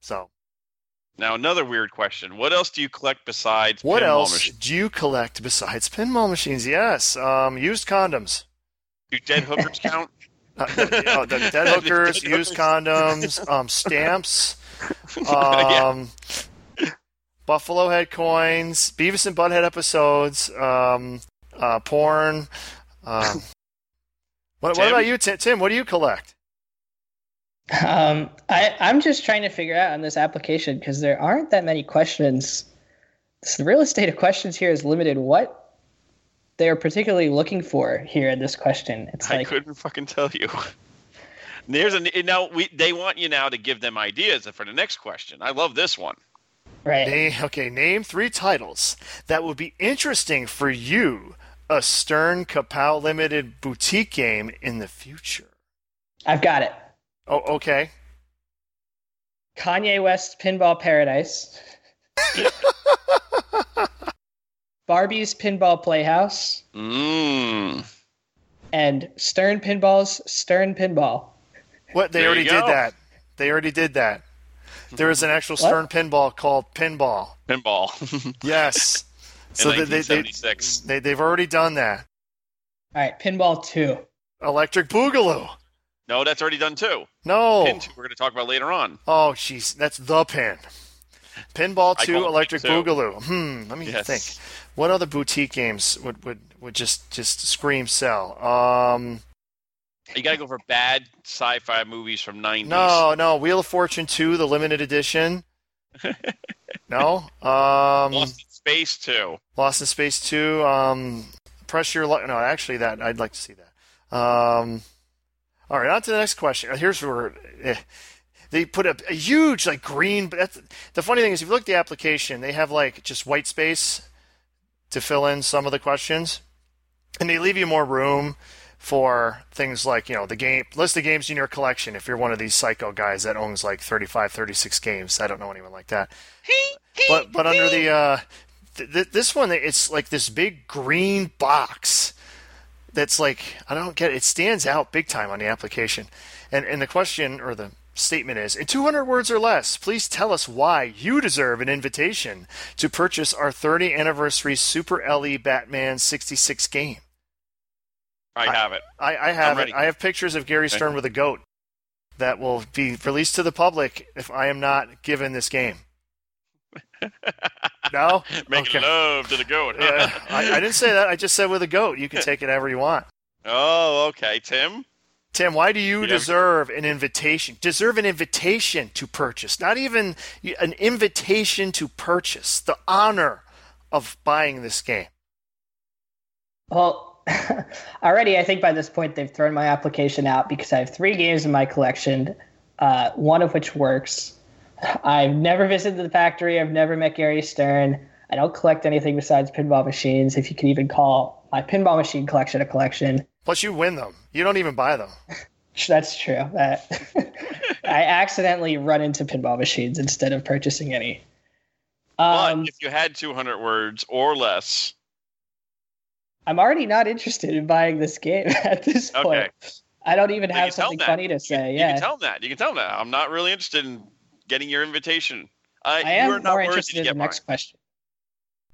So, Now, another weird question. What else do you collect besides what else machines? do you collect besides pinball machines? Yes, um, used condoms. Do dead hookers count? Uh, the dead hookers, used condoms, um, stamps, Yeah. um, Buffalo Head coins, Beavis and Butthead episodes, um, uh, porn. Um, what, what about you, Tim? Tim, what do you collect? Um, I, I'm just trying to figure out on this application because there aren't that many questions. So the real estate of questions here is limited. What they're particularly looking for here in this question. It's like I like, couldn't fucking tell you. There's a now we they want you now to give them ideas for the next question. I love this one. right? Name, okay, name three titles that would be interesting for you, a Stern Kapow Limited boutique game in the future. I've got it. Oh, okay. Kanye West Pinball Paradise. Barbie's Pinball Playhouse Mmm. and Stern Pinball's Stern Pinball. What they There already you did that. They already did that. There is an actual What? Stern pinball called Pinball. Pinball. Yes. In so they, they, they, 1976. they, they've already done that. All right, Pinball 2. Electric Boogaloo. no, that's already done too. No. Pin two, we're going to talk about later on. Oh, jeez. That's the pin. Pinball 2, Electric 2. Boogaloo. Hmm, let me Yes. think. What other boutique games would, would, would just, just scream sell? Um, You got to go for bad sci-fi movies from 90s. no, no. Wheel of Fortune 2, the limited edition. no. Um, Lost in Space Two. Lost in Space 2. Um, Press Your Luck. No, actually, that I'd like to see that. Um, all right, on to the next question. Here's where eh, they put a, a huge, like, green. But that's, the funny thing is, if you look at the application, they have, like, just white space to fill in some of the questions. And they leave you more room for things like, you know, the game list of games in your collection if you're one of these psycho guys that owns like 35, 36 games. I don't know anyone like that. But but under the uh th- th- this one it's like this big green box that's like I don't get it. It stands out big time on the application. And and the question or the statement is in 200 words or less, please tell us why you deserve an invitation to purchase our 30 anniversary Super LE Batman 66 game. I have it. I, I have it. I have pictures of Gary Stern with a goat that will be released to the public if I am not given this game. No? Making Okay. love to the goat. Yeah, I, I didn't say that. I just said with a goat. You can take it however you want. oh, okay, Tim. Tim, why do you Yeah. deserve an invitation? Deserve an invitation to purchase, not even an invitation to purchase. The honor of buying this game. Well, already I think by this point they've thrown my application out because I have three games in my collection, uh, one of which works. I've never visited the factory. I've never met Gary Stern. I don't collect anything besides pinball machines, if you could even call my pinball machine collection a collection. Plus, you win them. You don't even buy them. That's true. That I accidentally run into pinball machines instead of purchasing any. But Um, if you had 200 words or less, I'm already not interested in buying this game at this point. Okay. I don't even have something funny to say. you, yeah. can tell them that. You can tell them that. I'm not really interested in getting your invitation. Uh, I you am are not more interested in get the next mine. question.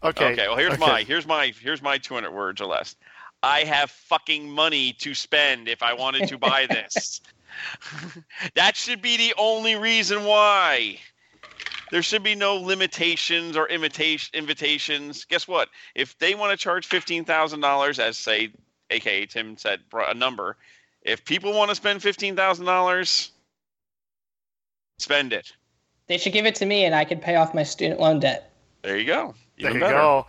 Okay. Okay. Well, here's okay. my here's my here's my 200 words or less. I have fucking money to spend if I wanted to buy this. that should be the only reason why. There should be no limitations or imitation invitations. Guess what? If they want to charge fifteen thousand dollars, as say, aka Tim said, a number. If people want to spend fifteen thousand dollars, spend it. They should give it to me, and I could pay off my student loan debt. There you go. There you better. go.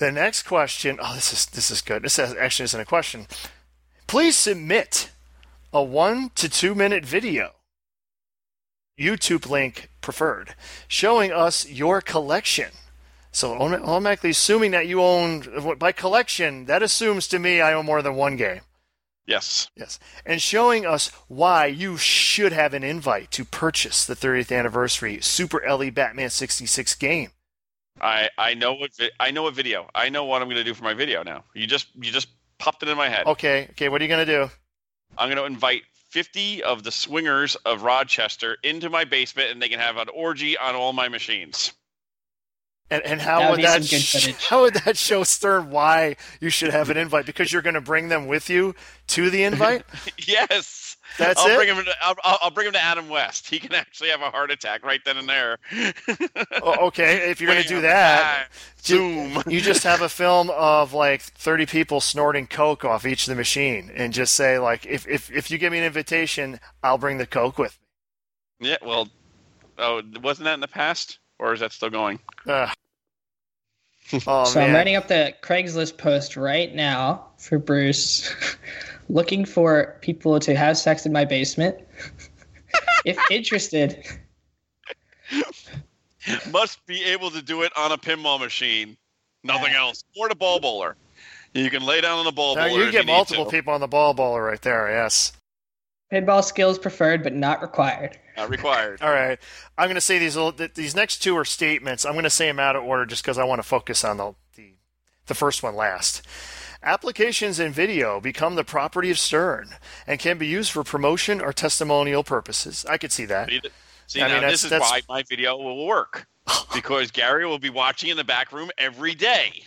The next question. Oh, this is this is good. This actually isn't a question. Please submit a one to two minute video. YouTube link preferred, showing us your collection. So automatically assuming that you own by collection, that assumes to me I own more than one game. Yes. Yes. And showing us why you should have an invite to purchase the 30th anniversary Super LE Batman 66 game. I I know what vi- I know what video. I know what I'm going to do for my video now. You just you just popped it in my head. Okay. Okay, what are you going to do? I'm going to invite 50 of the swingers of Rochester into my basement and they can have an orgy on all my machines. And, and how That would would that sh- how would that show Stern why you should have an invite because you're going to bring them with you to the invite? yes. That's I'll it? bring him to I'll, I'll I'll bring him to Adam West. He can actually have a heart attack right then and there. Oh, okay, if you're going to do that. Zoom. you just have a film of like 30 people snorting coke off each of the machine and just say like if if if you give me an invitation, I'll bring the coke with me. Yeah, well, oh, wasn't that in the past, or is that still going? me. Ugh. Oh so I'm writing up the Craigslist post right now for Bruce, looking for people to have sex in my basement. if interested, Must be able to do it on a pinball machine, nothing else, or the ball bowler. You can lay down on the ball Now, bowler. you if get need multiple to. people on the ball bowler right there. Yes. pinball skills preferred but not required. Not required. All right. I'm going to say these little, these next two are statements. I'm going to say them out of order just because I want to focus on the, the the first one last. Applications in video become the property of Stern and can be used for promotion or testimonial purposes. I could see that. See, I now mean, this is why my video will work because Gary will be watching in the back room every day.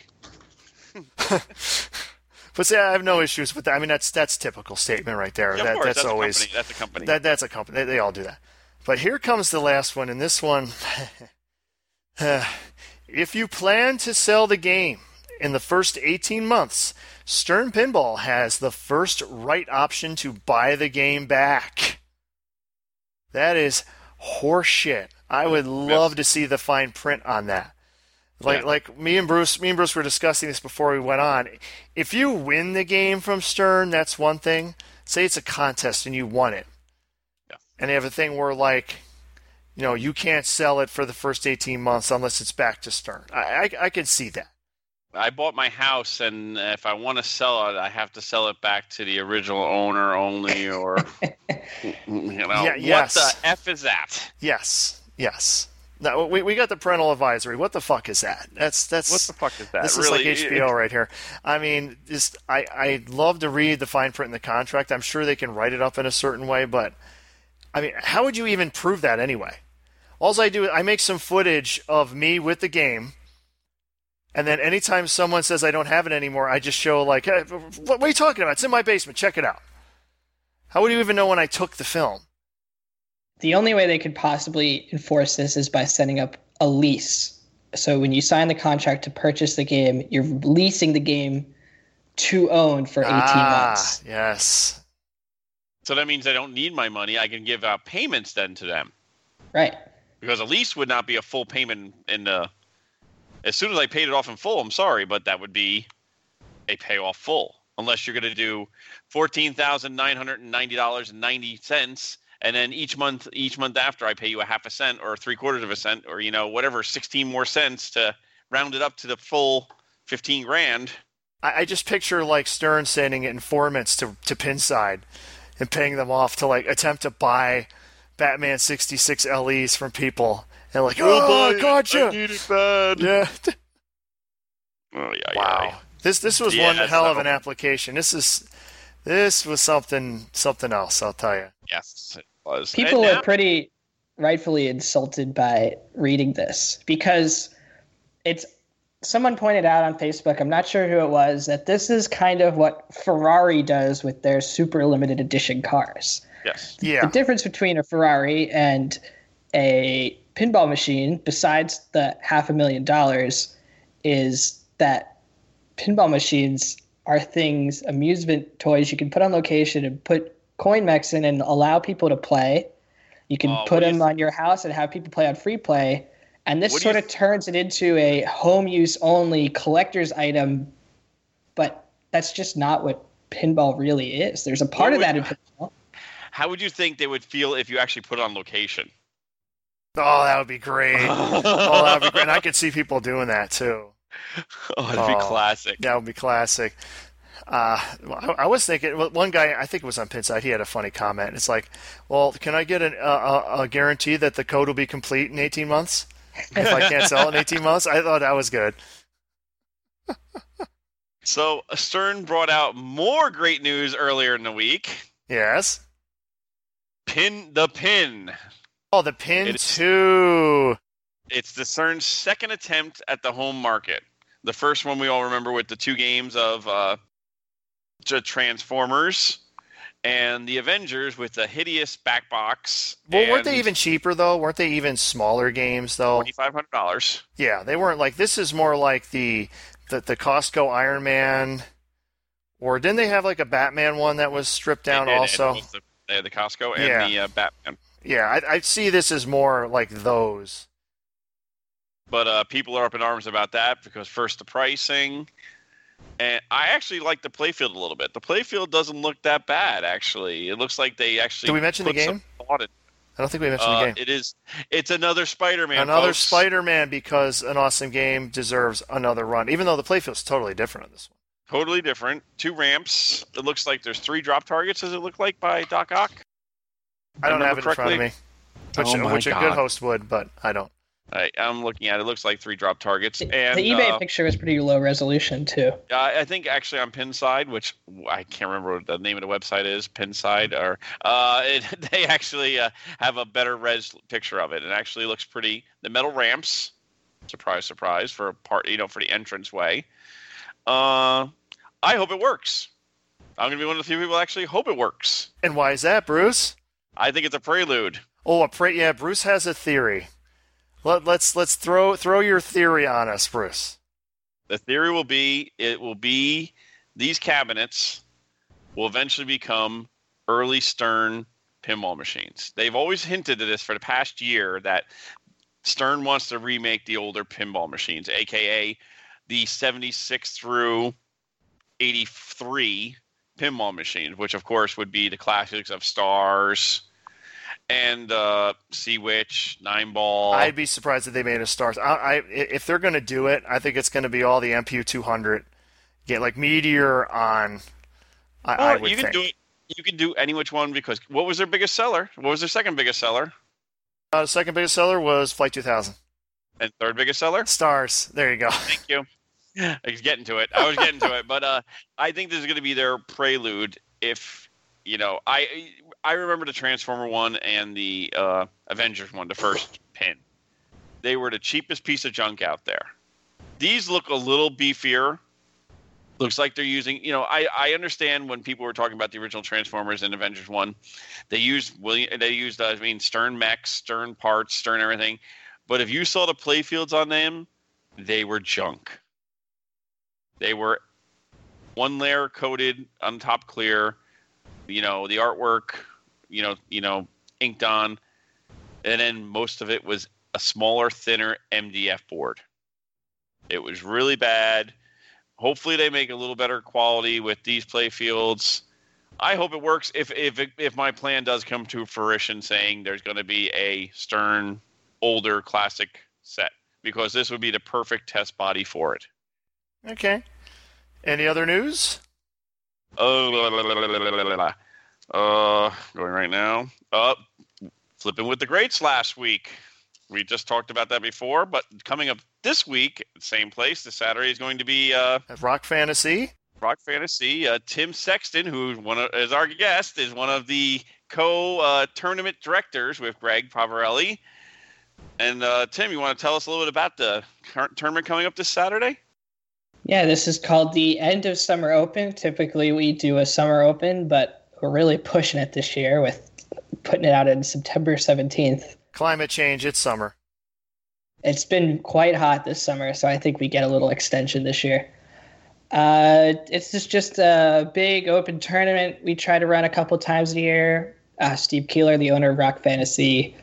But see, I have no issues with that. I mean, that's that's typical statement right there. Yeah, that, that's, that's, always a company. That's a company. that that's a company. They, they all do that. But here comes the last one, and this one. if you plan to sell the game in the first 18 months, Stern Pinball has the first right option to buy the game back. That is horseshit. I would love to see the fine print on that. Like Yeah. like me and Bruce, me and Bruce were discussing this before we went on. If you win the game from Stern, that's one thing. Say it's a contest and you won it, Yeah. and they have a thing where like, you know, you can't sell it for the first eighteen months unless it's back to Stern. I I, I could see that. I bought my house, and if I want to sell it, I have to sell it back to the original owner only, or you know, Yeah, yes. what the f is that? Yes, yes. No, we we got the parental advisory. What the fuck is that? That's that's What the fuck is that? This really, is like HBO right here. I mean, just I I'd love to read the fine print in the contract. I'm sure they can write it up in a certain way, but I mean, how would you even prove that anyway? All I do is I make some footage of me with the game, and then anytime someone says I don't have it anymore, I just show like, hey, what, what are you talking about? It's in my basement. Check it out. How would you even know when I took the film? The only way they could possibly enforce this is by setting up a lease. So when you sign the contract to purchase the game, you're leasing the game to own for 18 ah, months. yes. So that means I don't need my money. I can give out payments then to them Right. because a lease would not be a full payment in the. As soon as I paid it off in full, I'm sorry, but that would be a payoff full unless you're going to do fourteen thousand nine hundred and ninety dollars and ninety cents, and then each month, each month after, I pay you a half a cent or three quarters of a cent or you know whatever, sixteen more cents to round it up to the full fifteen grand. I, I just picture like Stern sending informants to to Pinside and paying them off to like attempt to buy Batman 66 LEs from people and like oh gotcha need it bad. yeah Oh, yeah, wow yeah. this this was Yeah, one hell of an application this is this was something something else I'll tell you Yes, it was. People And are pretty rightfully insulted by reading this because it's someone pointed out on Facebook, I'm not sure who it was, that this is kind of what Ferrari does with their super limited edition cars. Yes. yeah The difference between a Ferrari and a pinball machine, besides the half a million dollars, is that pinball machines are things, amusement toys you can put on location and put coin mechs in and allow people to play. You can Oh, put you them th- on your house and have people play on free play. And this What sort you of turns it into a home use only collector's item, but that's just not what pinball really is. There's a part What of that in pinball. How would you think they would feel if you actually put it on location? Oh, that would be great. oh, that would be great. And I could see people doing that too. Oh, that'd be Oh. classic. That would be classic. Uh, I, I was thinking, one guy, I think it was on Pinside, he had a funny comment. It's like, well, can I get an, uh, a, a guarantee that the code will be complete in 18 months? If I can't sell it in 18 months? I thought that was good. So Stern brought out more great news earlier in the week. Yes. Pin the pin. Oh, the pin It is- too. It's the Stern's second attempt at the home market. The first one we all remember with the two games of uh, Transformers and the Avengers with the hideous back box. Well, weren't they even cheaper though? Weren't they even smaller games though? twenty five hundred dollars? Yeah, they weren't like this is more like the the, the Costco Iron Man or didn't they have like a Batman one that was stripped down also? The, they had the Costco and Yeah. the uh, Batman. Yeah, I, I see this as more like those. But uh, people are up in arms about that because first the pricing, and I actually like the playfield a little bit. The playfield doesn't look that bad actually. It looks like they actually. Did we mention the game? I don't think we mentioned Uh, the game. It is. It's another Spider-Man. another folks. Spider-Man because an awesome game deserves another run, even though the playfield's totally different on this one. Totally different. Two ramps. It looks like there's three drop targets. Does it look like by Doc Ock? I don't have remember it in front of me, which, Oh which a good host would, but I don't. I, I'm looking at it. It looks like three drop targets. The, And the eBay uh, picture was pretty low resolution too. I I think actually on Pinside, which I can't remember what the name of the website is, Pinside, or uh, it, they actually uh, have a better res picture of it. It actually looks pretty. The metal ramps, surprise, surprise, for a part, you know, for the entrance way. Uh, I hope it works. I'm gonna be one of the few people that actually hope it works. And why is that, Bruce? I think it's a prelude. Oh, a pre- yeah, Bruce has a theory. Let, let's let's throw throw your theory on us, Bruce. The theory will be it will be these cabinets will eventually become early Stern pinball machines. They've always hinted at this for the past year that Stern wants to remake the older pinball machines, aka the 76 through 83 pinball machines, which of course would be the classics of Stars and uh, Sea Witch, Nine Ball. I'd be surprised if they made a stars. I, I if they're going to do it, I think it's going to be all the MPU 200. Get like Meteor on. I, I would you can think. do it. You can do any which one because what was their biggest seller? What was their second biggest seller? Uh, second biggest seller was Flight 2000. And third biggest seller? Stars. There you go. Thank you. I was getting to it. I was getting to it, but uh, I think this is going to be their prelude. If you know, I I remember the Transformer one and the uh, Avengers one, the first pin. They were the cheapest piece of junk out there. These look a little beefier. Looks like they're using, you know, I, I understand when people were talking about the original Transformers and Avengers one, they used William, they used, uh, I mean, Stern mechs, Stern parts, Stern everything. But if you saw the playfields on them, they were junk. They were one layer coated on top clear, you know, the artwork, you know, you know, inked on, and then most of it was a smaller, thinner MDF board. It was really bad. Hopefully, they make a little better quality with these play fields. I hope it works. If if if my plan does come to fruition, saying there's going to be a Stern older classic set, because this would be the perfect test body for it. Okay. Any other news? Oh, la, la, la, uh, going right now. Uh, flipping with the greats last week. We just talked about that before, but coming up this week, same place, this Saturday is going to be uh, Rock Fantasy. Rock Fantasy. Uh, Tim Sexton, who one of, is our guest, is one of the co uh, tournament directors with Greg Pavarelli. And uh, Tim, you want to tell us a little bit about the current tournament coming up this Saturday? Yeah, this is called the End of Summer Open. Typically, we do a Summer Open, but we're really pushing it this year with putting it out on September 17th. Climate change. It's summer. It's been quite hot this summer, so I think we get a little extension this year. Uh, it's just, just a big open tournament we try to run a couple times a year. Uh, Steve Keeler, the owner of Rock Fantasy,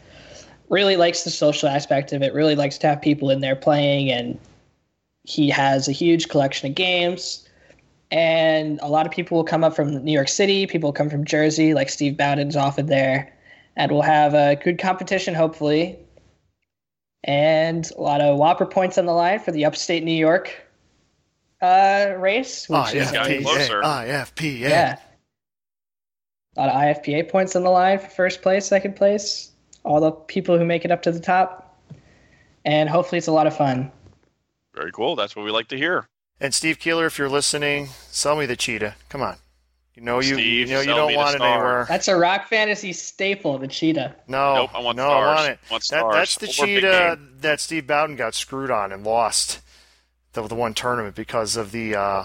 really likes the social aspect of it. Really likes to have people in there playing, and he has a huge collection of games. And a lot of people will come up from New York City. People will come from Jersey, like Steve Bowden's often there, and we'll have a good competition, hopefully. And a lot of WPPR points on the line for the upstate New York uh, race, which Oh, is getting a- closer. IFP, yeah. yeah. A lot of IFPA points on the line for first place, second place. All the people who make it up to the top. And hopefully it's a lot of fun. Very cool. That's what we like to hear. And Steve Keeler, if you're listening, sell me the cheetah. Come on. You know you, Steve, you know you don't want it star. anywhere. That's a rock fantasy staple, the cheetah. No, Nope, I want no, stars. I want it. I want That, that's the Or cheetah that Steve Bowden got screwed on and lost the, the one tournament because of the. Uh,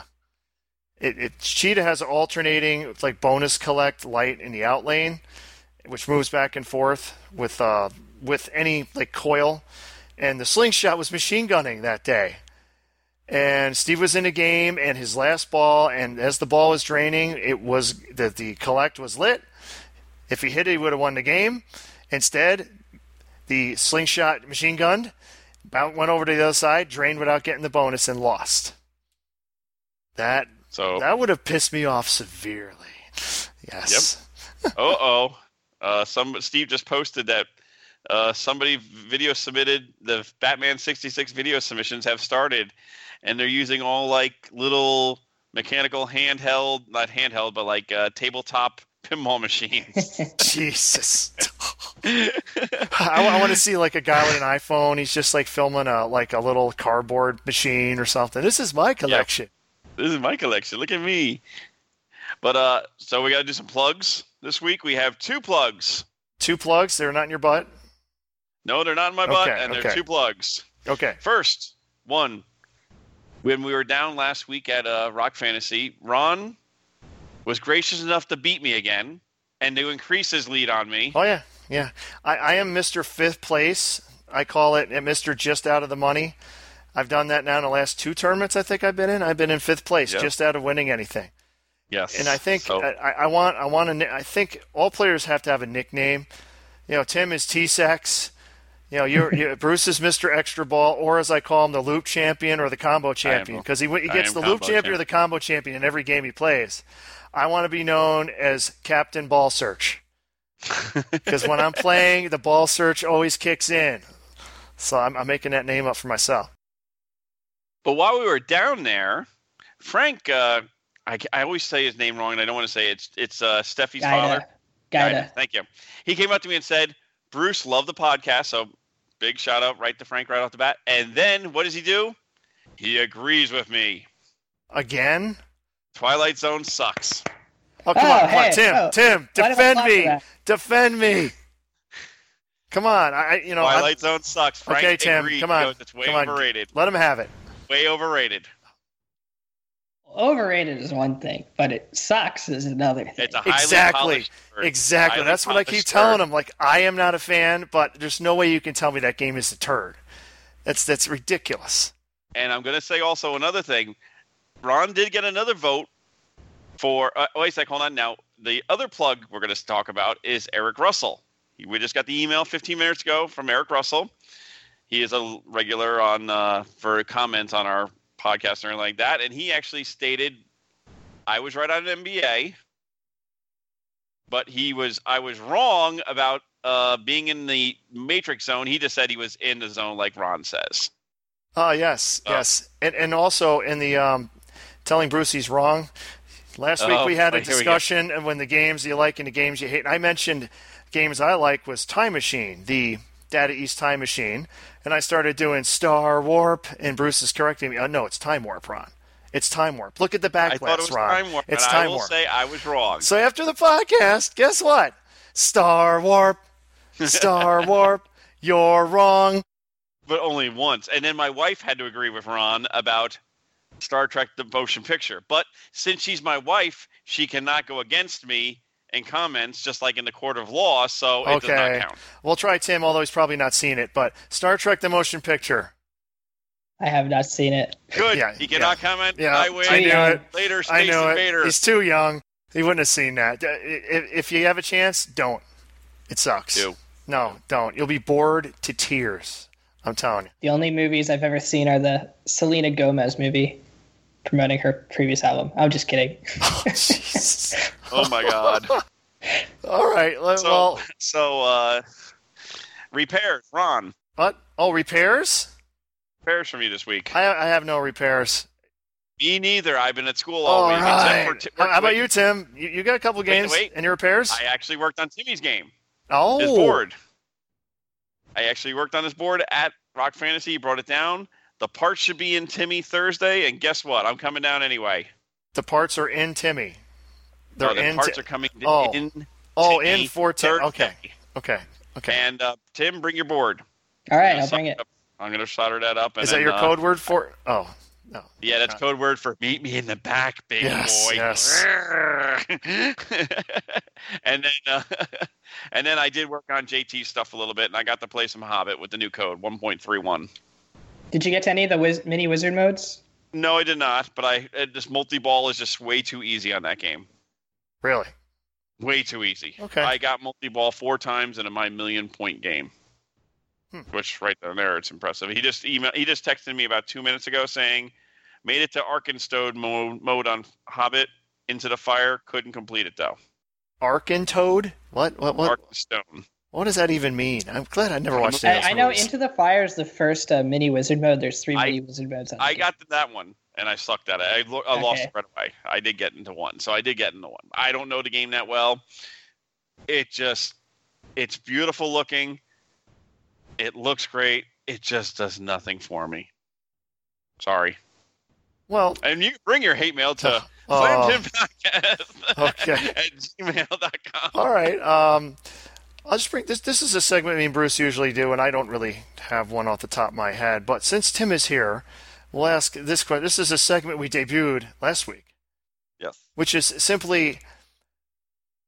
it, it cheetah has alternating it's like bonus collect light in the out lane, which moves back and forth with uh, with any like coil, and the slingshot was machine gunning that day. And Steve was in a game, and his last ball, and as the ball was draining, it was that the collect was lit. If he hit it, he would have won the game. Instead, the slingshot machine gunned, went over to the other side, drained without getting the bonus, and lost. That So, that would have pissed me off severely. Yes. uh oh. Uh, some Steve just posted that uh, somebody video submitted the Batman 66 video submissions have started, and they're using all like little mechanical handheld, not handheld, but like uh, tabletop pinball machines. Jesus. I, want to see like a guy with an iPhone. He's just like filming a like a little cardboard machine or something. This is my collection. this is my collection. Look at me. But uh, so we got to do some plugs this week. We have two plugs. Two plugs. They're not in your butt. No, they're not in my butt, Okay, and they're okay. two plugs. Okay. First, one, when we were down last week at uh, Rock Fantasy, Ron was gracious enough to beat me again and to increase his lead on me. Oh yeah, yeah. I, I am Mr. Fifth Place. I call it Mr. Just Out of the Money. I've done that now in the last two tournaments. I think I've been in. I've been in fifth place, Yeah. just out of winning anything. Yes. And I think So- I, I want I want to I think all players have to have a nickname. You know, Tim is T-Sex. You know, you're, you Bruce is Mr. Extra Ball, or as I call him, the Loop Champion or the Combo Champion, because he he gets the Loop Combo Champion or the Combo Champion in every game he plays. I want to be known as Captain Ball Search because when I'm playing, the ball search always kicks in. So I'm, I'm making that name up for myself. But while we were down there, Frank, uh, I, I always say his name wrong, and I don't want to say it. it's it's uh, Steffi's father. Gaida. Gaida, Gaida. Thank you. He came up to me and said, "Bruce, love the podcast." So big shout out right to Frank right off the bat. And then what does he do? He agrees with me. Again? Twilight Zone sucks. Oh, come Oh, on, come on, Tim, oh, Tim, why did I defend me, defend me. Come on, I, I- you know, I- Twilight Zone sucks. Frank okay, Tim, agreed. come on, goes, it's way come on. overrated. let him have it. Way overrated. Overrated is one thing, but it sucks is another thing. It's a Exactly, polished exactly. Highly That's what I keep polished telling them. Like, I am not a fan, but there's no way you can tell me that game is a turd. That's that's ridiculous. And I'm going to say also another thing. Ron did get another vote for. Uh, wait a sec, hold on. Now, the other plug we're going to talk about is Eric Russell. We just got the email 15 minutes ago from Eric Russell. He is a regular on uh, for comments on our podcast or anything like that, and he actually stated, "I was right on NBA, but he was I was wrong about uh, being in the matrix zone. He just said he was in the zone, like Ron says." Oh yes, Oh. yes, and and also in the um, telling Bruce he's wrong. Last week Oh, we had a wait, here we go. discussion and when the games you like and the games you hate. And I mentioned games I like was Time Machine, the Data East Time Machine, and I started doing Star Warp, and Bruce is correcting me. Oh no, it's Time Warp, Ron. It's Time Warp. Look at the I backlash, thought it was Ron. Time Warp, it's Time I will Warp. say I was wrong. So after the podcast, guess what? Star Warp, Star Warp. You're wrong. but only once. And then my wife had to agree with Ron about Star Trek: The Motion Picture. But since she's my wife, she cannot go against me in comments, just like in the court of law. So it does Okay. not count. We'll try Tim, although he's probably not seen it. But Star Trek: The Motion Picture. I have not seen it. Good. Yeah, he cannot comment. Yeah, I win. I knew it. Later, I Space know Invader. it. He's too young. He wouldn't have seen that. Uh, If, if you have a chance, don't. It sucks. Do. No, don't. You'll be bored to tears. I'm telling you. The only movies I've ever seen are the Selena Gomez movie promoting her previous album. I'm just kidding. Jesus. Oh my god. All right. le- So, well, so uh, repairs, Ron. what? Oh, repairs? Repairs for me this week. I, I have no repairs. Me neither. I've been at school all All week. right. Except for How how about wait, you, Tim? You, you got a couple Wait, games wait. and your repairs? I actually worked on Timmy's game. oh, His board. I actually worked on his board at Rock Fantasy. He brought it down. The parts should be in Timmy Thursday, and guess what? I'm coming down anyway. the parts are in Timmy. They're No, the in. parts Ti- are coming Oh. in. oh, Timmy in for Tim. Thursday. Okay. Okay. Okay. And uh, Tim, bring your board. All right, I'm I'll bring it. up- I'm going to solder that up. And Is that then, your uh, code word for? Oh, no. Yeah, that's code word for meet me in the back, big Yes, boy. yes. and then, uh, and then I did work on JT stuff a little bit, and I got to play some Hobbit with the new code 1.31. Did you get to any of the wiz- mini wizard modes? No, I did not. But I uh, this multi ball is just way too easy on that game. Really? Way too easy. Okay. I got multi ball four times in a my million point game. Hmm. Which right there, there, it's impressive. He just email, he just texted me about two minutes ago saying, made it to Arkenstone mode, mode on Hobbit into the fire. Couldn't complete it though. Arkentoad? What? What? What? Arkenstone. What does that even mean? I'm glad I never watched any of I, I know. Into the Fire is the first uh, mini wizard mode. There's three I- mini wizard modes. On I game. got to that one and I sucked at it. I, lo- I lost right away. I did get into one, so I did get into one. I don't know the game that well. It just, it's beautiful looking. It looks great. It just does nothing for me. Sorry. Well, And you bring your hate mail to oh, slamtiltpodcast okay. at gmail.com. all right. Um, I'll just bring this. This is a segment me and Bruce usually do, and I don't really have one off the top of my head. But since Tim is here, we'll ask this question. This is a segment we debuted last week, Yes. which is simply,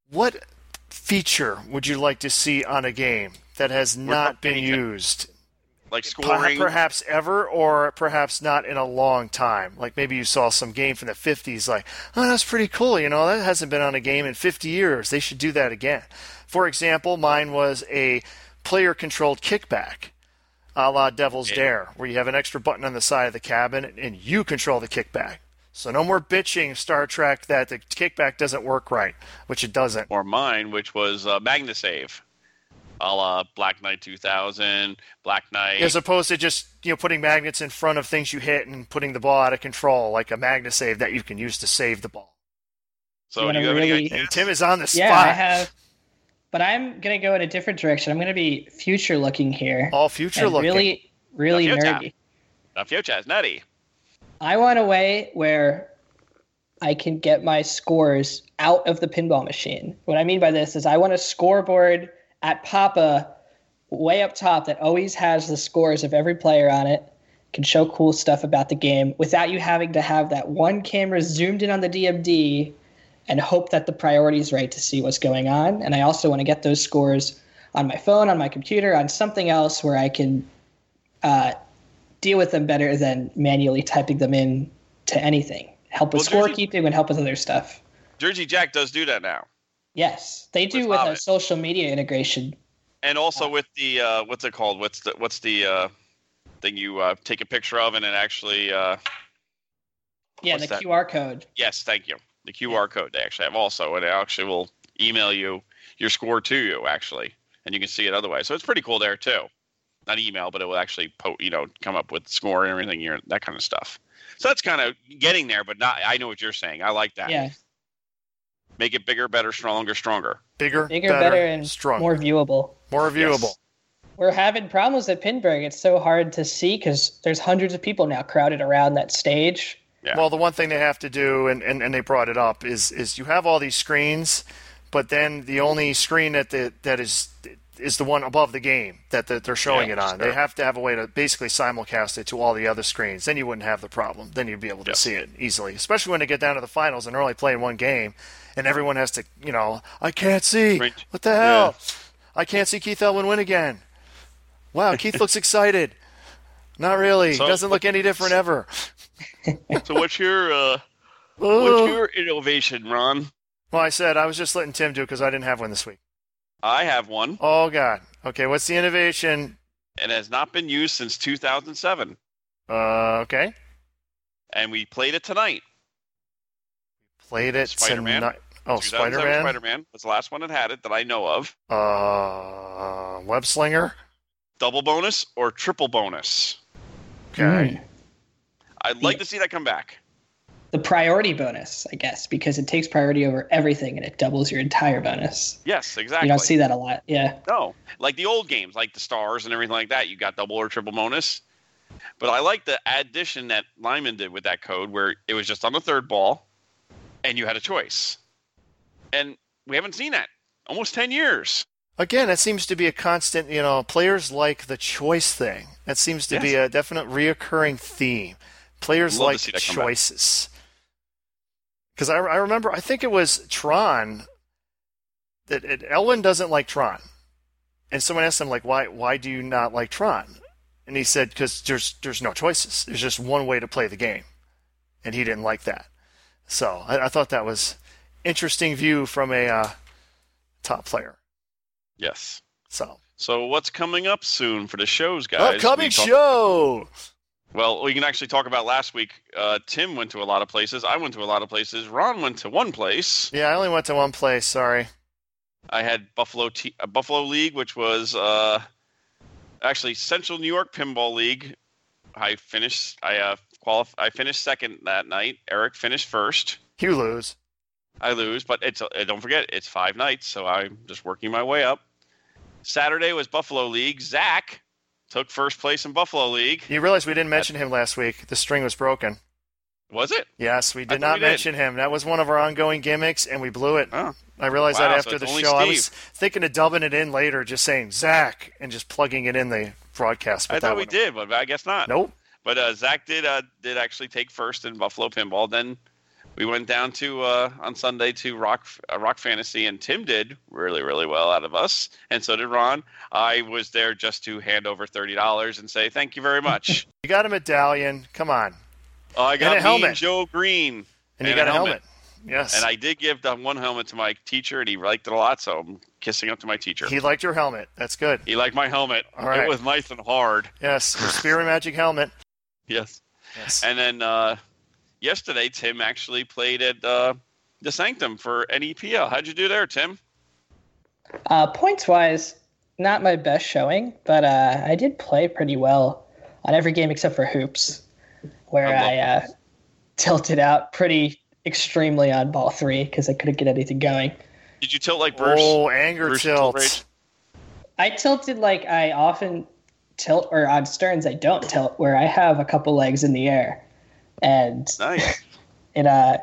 what feature would you like to see on a game that has not been used Like scoring. Perhaps ever, or perhaps not in a long time. Like maybe you saw some game from the 50s, like, oh, that's pretty cool. You know, that hasn't been on a game in 50 years. They should do that again. For example, mine was a player controlled kickback, a la Devil's Yeah. Dare, where you have an extra button on the side of the cabin and you control the kickback. So no more bitching, Star Trek, that the kickback doesn't work right, which it doesn't. or mine, which was uh, MagnaSave. A la Black Knight 2000, Black Knight. As opposed to just you know putting magnets in front of things you hit and putting the ball out of control, like a magnet save that you can use to save the ball. so You you wanna have any really- ideas? Tim is on the Yeah, spot. I have. But I'm gonna go in a different direction. I'm gonna be future looking here. All future looking. really, really Now, future. nerdy. Now, future is nutty. I want a way where I can get my scores out of the pinball machine. What I mean by this is I want a scoreboard at Papa way up top that always has the scores of every player on it, can show cool stuff about the game without you having to have that one camera zoomed in on the DMD and hope that the priority is right to see what's going on. And I also want to get those scores on my phone, on my computer, on something else where I can uh, deal with them better than manually typing them in to anything. Help with Well, Jersey- scorekeeping and help with other stuff. Jersey Jack does do that now. Yes, they do With with a social media integration. And also with the, uh, what's it called? What's the, what's the uh, thing you uh, take a picture of and it actually, uh, Yeah, the that? QR code. yes, thank you. The QR code they actually have also, and it actually will email you your score to you, actually. And you can see it otherwise. So it's pretty cool there, too. Not email, but it will actually, po- you know, come up with score and everything, that kind of stuff. So that's kind of getting there, but not. I know what you're saying. I like that. Yeah, Make it bigger, better, stronger, stronger. bigger, bigger, better, and stronger, more viewable. more viewable. Yes. We're having problems at Pinburgh. It's so hard to see because there's hundreds of people now crowded around that stage. Yeah. Well, the one thing they have to do, and, and, and they brought it up, is is you have all these screens, but then the only screen that the, that is is the one above the game that, that they're showing Yeah, it on. sure. They have to have a way to basically simulcast it to all the other screens. Then you wouldn't have the problem. Then you'd be able to Yes. see it easily, especially when they get down to the finals and they're only playing one game, and everyone has to, you know, I can't see. Right. What the hell? I can't see Keith Elwin win again. Wow, Keith looks excited. Not really. So- doesn't look any different ever. so what's your uh, what's your innovation, Ron? Well, I said I was just letting Tim do it because I didn't have one this week. I have one. Oh God. Okay, what's the innovation? It has not been used since 2007, Uh, okay. and we played it tonight. We played it Spider-Man? tonight. Oh, Spider-Man. Spider-Man was the last one that had it that I know of. Uh, web slinger. Double bonus or triple bonus. Okay. Mm. I'd like Yeah. to see that come back. The priority bonus, I guess, because it takes priority over everything and it doubles your entire bonus. Yes, exactly. You don't see that a lot. Yeah. No, like the old games, like the stars and everything like that, you got double or triple bonus. But I like the addition that Lyman did with that code, where it was just on the third ball, and you had a choice. And we haven't seen that almost ten years. Again, that seems to be a constant. You know, players like the choice thing. That seems to be a definite reoccurring theme. Players Love like see that come back. choices. Because I, I remember, I think it was Tron that it, Elwin doesn't like Tron, and someone asked him like, "Why? Why do you not like Tron?" And he said, "Because there's there's no choices. There's just one way to play the game," and he didn't like that. So I, I thought that was interesting view from a uh, top player. Yes. So So what's coming up soon for the shows, guys? upcoming We talk- show. Well, we can actually talk about last week. Uh, Tim went to a lot of places. I went to a lot of places. Ron went to one place. Yeah, I only went to one place. Sorry. I had Buffalo T- uh, Buffalo League, which was uh, actually Central New York Pinball League. I finished. I uh, qualif- I finished second that night. Eric finished first. You lose. I lose, but it's uh, don't forget it's five nights, so I'm just working my way up. Saturday was Buffalo League. Zach took first place in Buffalo League. You realize we didn't mention him last week. The string was broken. Was it? Yes, we did not we did. mention him. That was one of our ongoing gimmicks, and we blew it. Oh. I realized Wow, that after it's the show. I was thinking of dubbing it in later, just saying Zach and just plugging it in the broadcast. But I thought we did, but I guess not. Nope. But uh, Zach did uh, did actually take first in Buffalo Pinball. Then we went down to uh, on Sunday to Rock uh, Rock Fantasy, and Tim did really really well out of us, and so did Ron. I was there just to hand over thirty dollars and say thank you very much. You got a medallion. Come on. Oh, I got a Mean helmet. Joe Green, And you got a a helmet. helmet. Yes. and I did give the one helmet to my teacher, and he liked it a lot. So I'm kissing up to my teacher. He liked your helmet. That's good. He liked my helmet. All right. It was nice and hard. Yes. Your Spear and Magic helmet. Yes. Yes. And then uh, yesterday, Tim actually played at uh, the Sanctum for NEPL. How'd you do there, Tim? Uh, points wise, not my best showing, but uh, I did play pretty well on every game except for hoops, where I I uh, tilted out pretty extremely on ball three because I couldn't get anything going. Did you tilt like Bruce? oh, anger Bruce tilt. Rage? I tilted like I often tilt, or on Sterns I don't tilt, where I have a couple legs in the air, and Nice. it uh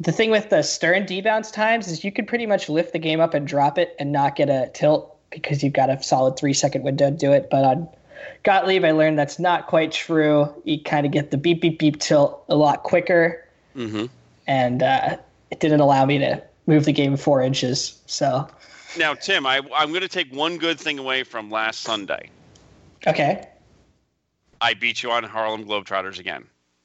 the thing with the stern debounce times is you could pretty much lift the game up and drop it and not get a tilt because you've got a solid three second window to do it. But on Gottlieb, I learned that's not quite true. You kind of get the beep beep beep tilt a lot quicker, hmm and uh, it didn't allow me to move the game four inches. So Now, Tim, I, I'm going to take one good thing away from last Sunday. okay, I beat you on Harlem Globetrotters again.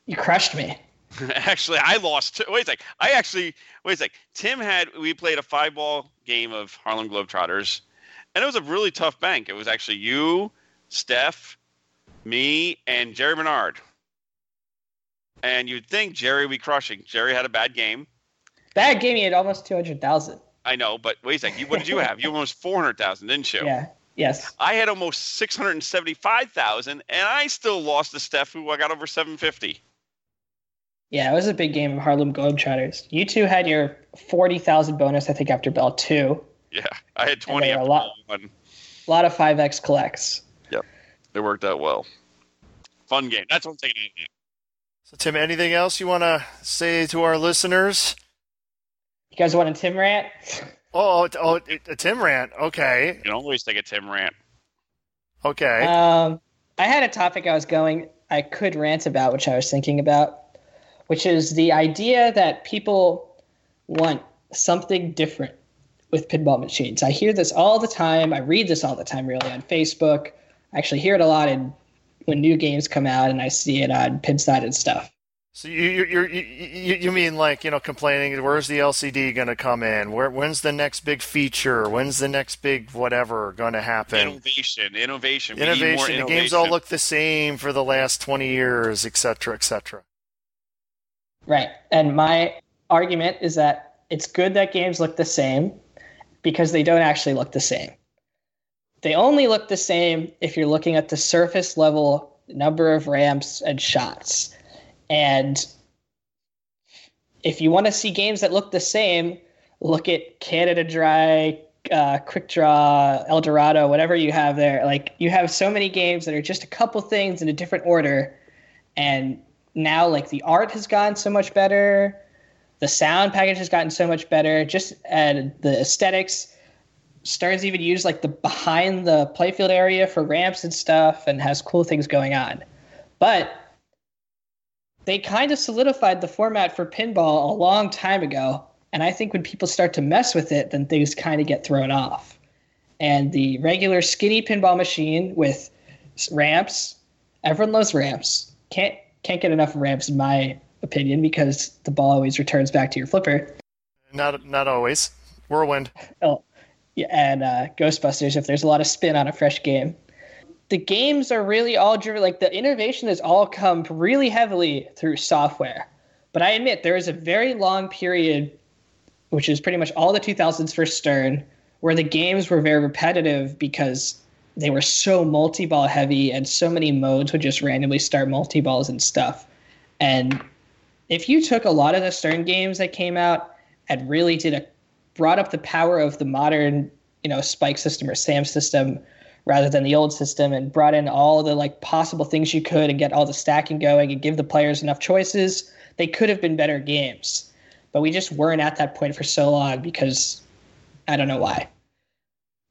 You crushed me. actually, I lost. Two. Wait a sec. I actually wait a sec. Tim had we played a five ball game of Harlem Globetrotters, and it was a really tough bank. It was actually you, Steph, me, and Jerry Bernard. And you'd think Jerry would be crushing. Jerry had a bad game. Bad game. You had almost two hundred thousand. I know, but wait a sec. You, what did you have? You almost four hundred thousand, didn't you? Yeah. Yes. I had almost six hundred and seventy-five thousand, and I still lost to Steph, who I got over seven fifty. Yeah, it was a big game of Harlem Globetrotters. You two had your forty thousand bonus, I think, after bell two. Yeah, I had twenty after a lot- one. A lot of five X collects. Yep, it worked out well. Fun game. That's what I'm taking. out of it. So, Tim, anything else you want to say to our listeners? You guys want a Tim rant? Oh, oh, oh, a Tim rant. Okay. You can always take a Tim rant. Okay. Um, I had a topic I was going, I could rant about, which I was thinking about, which is the idea that people want something different with pinball machines. I hear this all the time. I read this all the time, really, on Facebook. I actually hear it a lot in when new games come out, and I see it on Pinside and stuff. So you you you you mean like you know complaining? Where's the LCD going to come in? Where when's the next big feature? When's the next big whatever going to happen? Innovation, innovation, innovation. The innovation. games all look the same for the last twenty years, et cetera, et cetera. Right. And my argument is that it's good that games look the same because they don't actually look the same. They only look the same if you're looking at the surface level number of ramps and shots. And if you want to see games that look the same, look at Canada Dry, uh, Quick Draw, El Dorado, whatever you have there. Like you have so many games that are just a couple things in a different order, and now like the art has gotten so much better, the sound package has gotten so much better, just and the aesthetics. Stern's even used like the behind the playfield area for ramps and stuff, and has cool things going on. But they kind of solidified the format for pinball a long time ago. And I think when people start to mess with it, then things kind of get thrown off. And the regular skinny pinball machine with ramps, everyone loves ramps. Can't can't get enough ramps in my opinion because the ball always returns back to your flipper. Not not always. Whirlwind. Oh, yeah, and uh, Ghostbusters if there's a lot of spin on a fresh game. The games are really all driven, like the innovation has all come really heavily through software. But I admit there is a very long period, which is pretty much all the 2000s for Stern, where the games were very repetitive because they were so multi ball heavy and so many modes would just randomly start multi balls and stuff. And if you took a lot of the Stern games that came out and really did a brought up the power of the modern, you know, spike system or SAM system rather than the old system and brought in all the like possible things you could and get all the stacking going and give the players enough choices, they could have been better games. But we just weren't at that point for so long because I don't know why.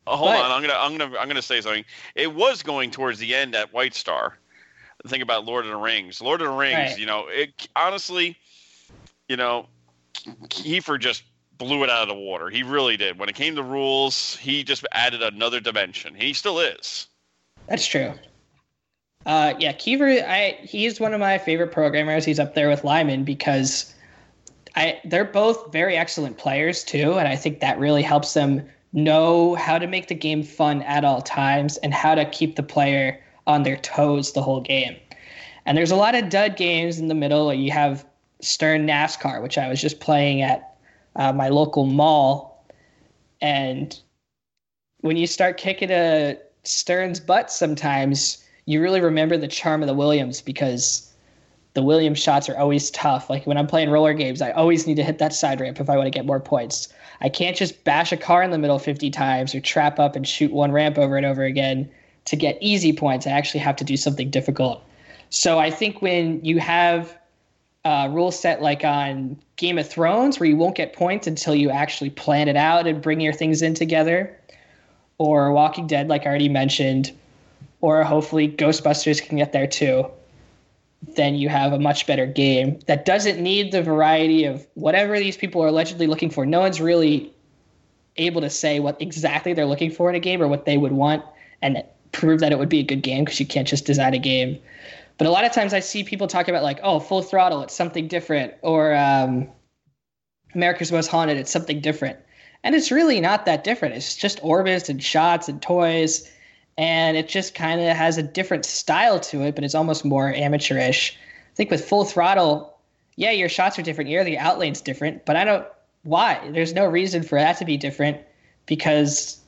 Oh, hold But- on, I'm gonna, I'm gonna, I'm gonna say something. It was going towards the end at White Star. Think about Lord of the Rings. Lord of the Rings. Right. You know, it honestly, you know, Keefer just blew it out of the water. He really did. When it came to rules, he just added another dimension. He still is. That's true. Uh, yeah, Keefer, I he's one of my favorite programmers. He's up there with Lyman because I they're both very excellent players too, and I think that really helps them know how to make the game fun at all times and how to keep the player on their toes the whole game. And there's a lot of dud games in the middle. You have Stern NASCAR, which I was just playing at uh, my local mall, and when you start kicking a Stern's butt sometimes, you really remember the charm of the Williams because the Williams shots are always tough. Like when I'm playing roller games, I always need to hit that side ramp if I want to get more points. I can't just bash a car in the middle 50 times or trap up and shoot one ramp over and over again to get easy points. I actually have to do something difficult. So I think when you have a rule set like on Game of Thrones, where you won't get points until you actually plan it out and bring your things in together, or Walking Dead, like I already mentioned, or hopefully Ghostbusters can get there too, then you have a much better game that doesn't need the variety of whatever these people are allegedly looking for. No one's really able to say what exactly they're looking for in a game or what they would want and prove that it would be a good game because you can't just design a game. But a lot of times I see people talk about like, oh, full throttle, it's something different, or um, America's Most Haunted, it's something different. And it's really not that different. It's just orbits and shots and toys. And it just kind of has a different style to it, but it's almost more amateurish. I think with full throttle, yeah, your shots are different. Yeah, the outlane's different, but I don't why. There's no reason for that to be different because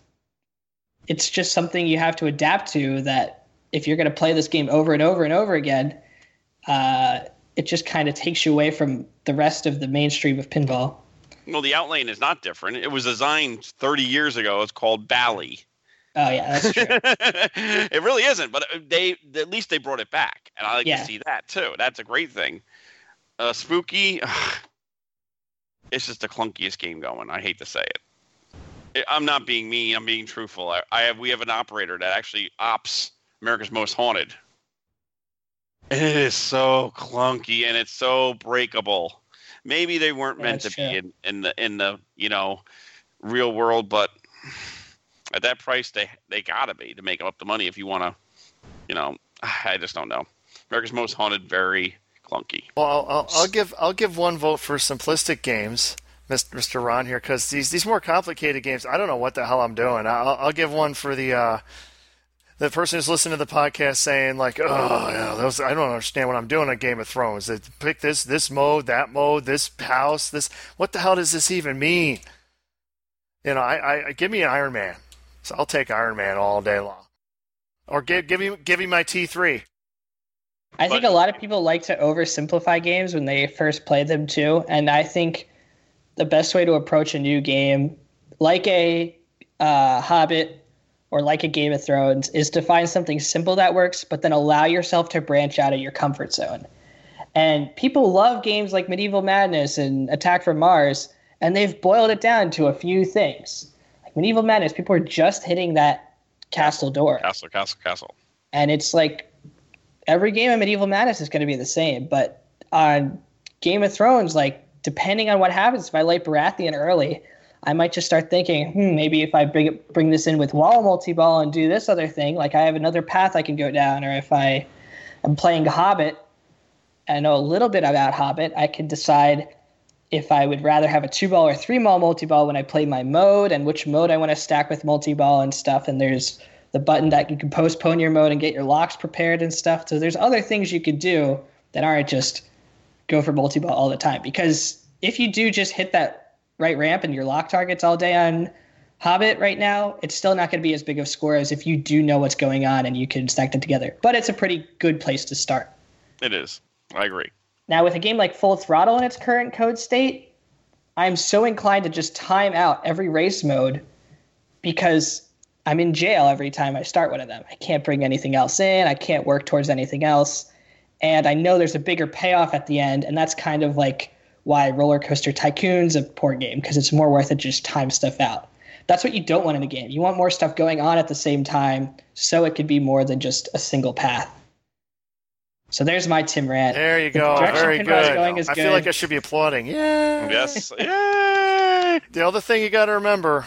it's just something you have to adapt to that if you're going to play this game over and over and over again, uh, it just kind of takes you away from the rest of the mainstream of pinball. Well, the outlane is not different. It was designed 30 years ago. It's called Bally. Oh yeah, that's true. it really isn't, but they at least they brought it back, and I like Yeah. to see that too. That's a great thing. Uh, spooky, it's just the clunkiest game going. I hate to say it. I'm not being mean. I'm being truthful. I, I have we have an operator that actually ops America's Most Haunted. It is so clunky and it's so breakable. Maybe they weren't Yeah, meant to that's be in, in the in the you know real world, but at that price they they gotta be to make up the money if you want to you know i just don't know america's most haunted very clunky. Well, I'll, I'll, I'll give I'll give one vote for simplistic games, Mr. Ron here, because these these more complicated games, I don't know what the hell I'm doing. I'll, I'll give one for the uh, the person who's listening to the podcast saying like, oh, know, those I don't understand what I'm doing on Game of Thrones. They pick this this mode, that mode, this house, this. What the hell does this even mean? You know, I, I give me an Iron Man, so I'll take Iron Man all day long, or give give me give me my T three. I think a lot of people like to oversimplify games when they first play them too, and I think the best way to approach a new game, like a uh, Hobbit or like a Game of Thrones, is to find something simple that works, but then allow yourself to branch out of your comfort zone. And people love games like Medieval Madness and Attack from Mars, and they've boiled it down to a few things. Medieval Madness, people are just hitting that castle door. Castle, castle, castle. And it's like every game of Medieval Madness is going to be the same. But on Game of Thrones, like depending on what happens, if I light Baratheon early, I might just start thinking, hmm, maybe if I bring bring this in with wall multi ball and do this other thing, like I have another path I can go down. Or if I am playing Hobbit, I know a little bit about Hobbit, I can decide if I would rather have a two ball or three ball multi ball when I play my mode and which mode I want to stack with multi ball and stuff. And there's the button that you can postpone your mode and get your locks prepared and stuff. So there's other things you could do that aren't just go for multi ball all the time. Because if you do just hit that right ramp and your lock targets all day on Hobbit right now, it's still not going to be as big of a score as if you do know what's going on and you can stack them together. But it's a pretty good place to start. It is. I agree. Now, with a game like Full Throttle in its current code state, I'm so inclined to just time out every race mode because I'm in jail every time I start one of them. I can't bring anything else in, I can't work towards anything else. And I know there's a bigger payoff at the end, and that's kind of like why Roller Coaster Tycoon's a poor game because it's more worth it just time stuff out. That's what you don't want in a game. You want more stuff going on at the same time so it could be more than just a single path. So there's my Tim rant. There you go. Very good. I good. feel like I should be applauding. Yeah. Yes. Yay. the other thing you got to remember,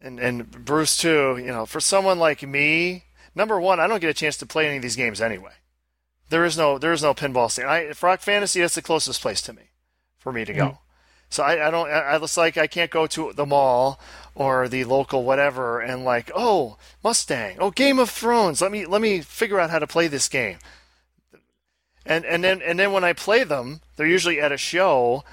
and and Bruce too. You know, for someone like me, number one, I don't get a chance to play any of these games anyway. There is no there is no pinball stand. I, Rock Fantasy, that's the closest place to me, for me to go. Mm. So I, I don't. I, it's like I can't go to the mall or the local whatever and like, oh, Mustang, oh, Game of Thrones. Let me let me figure out how to play this game. And and then and then when I play them, they're usually at a show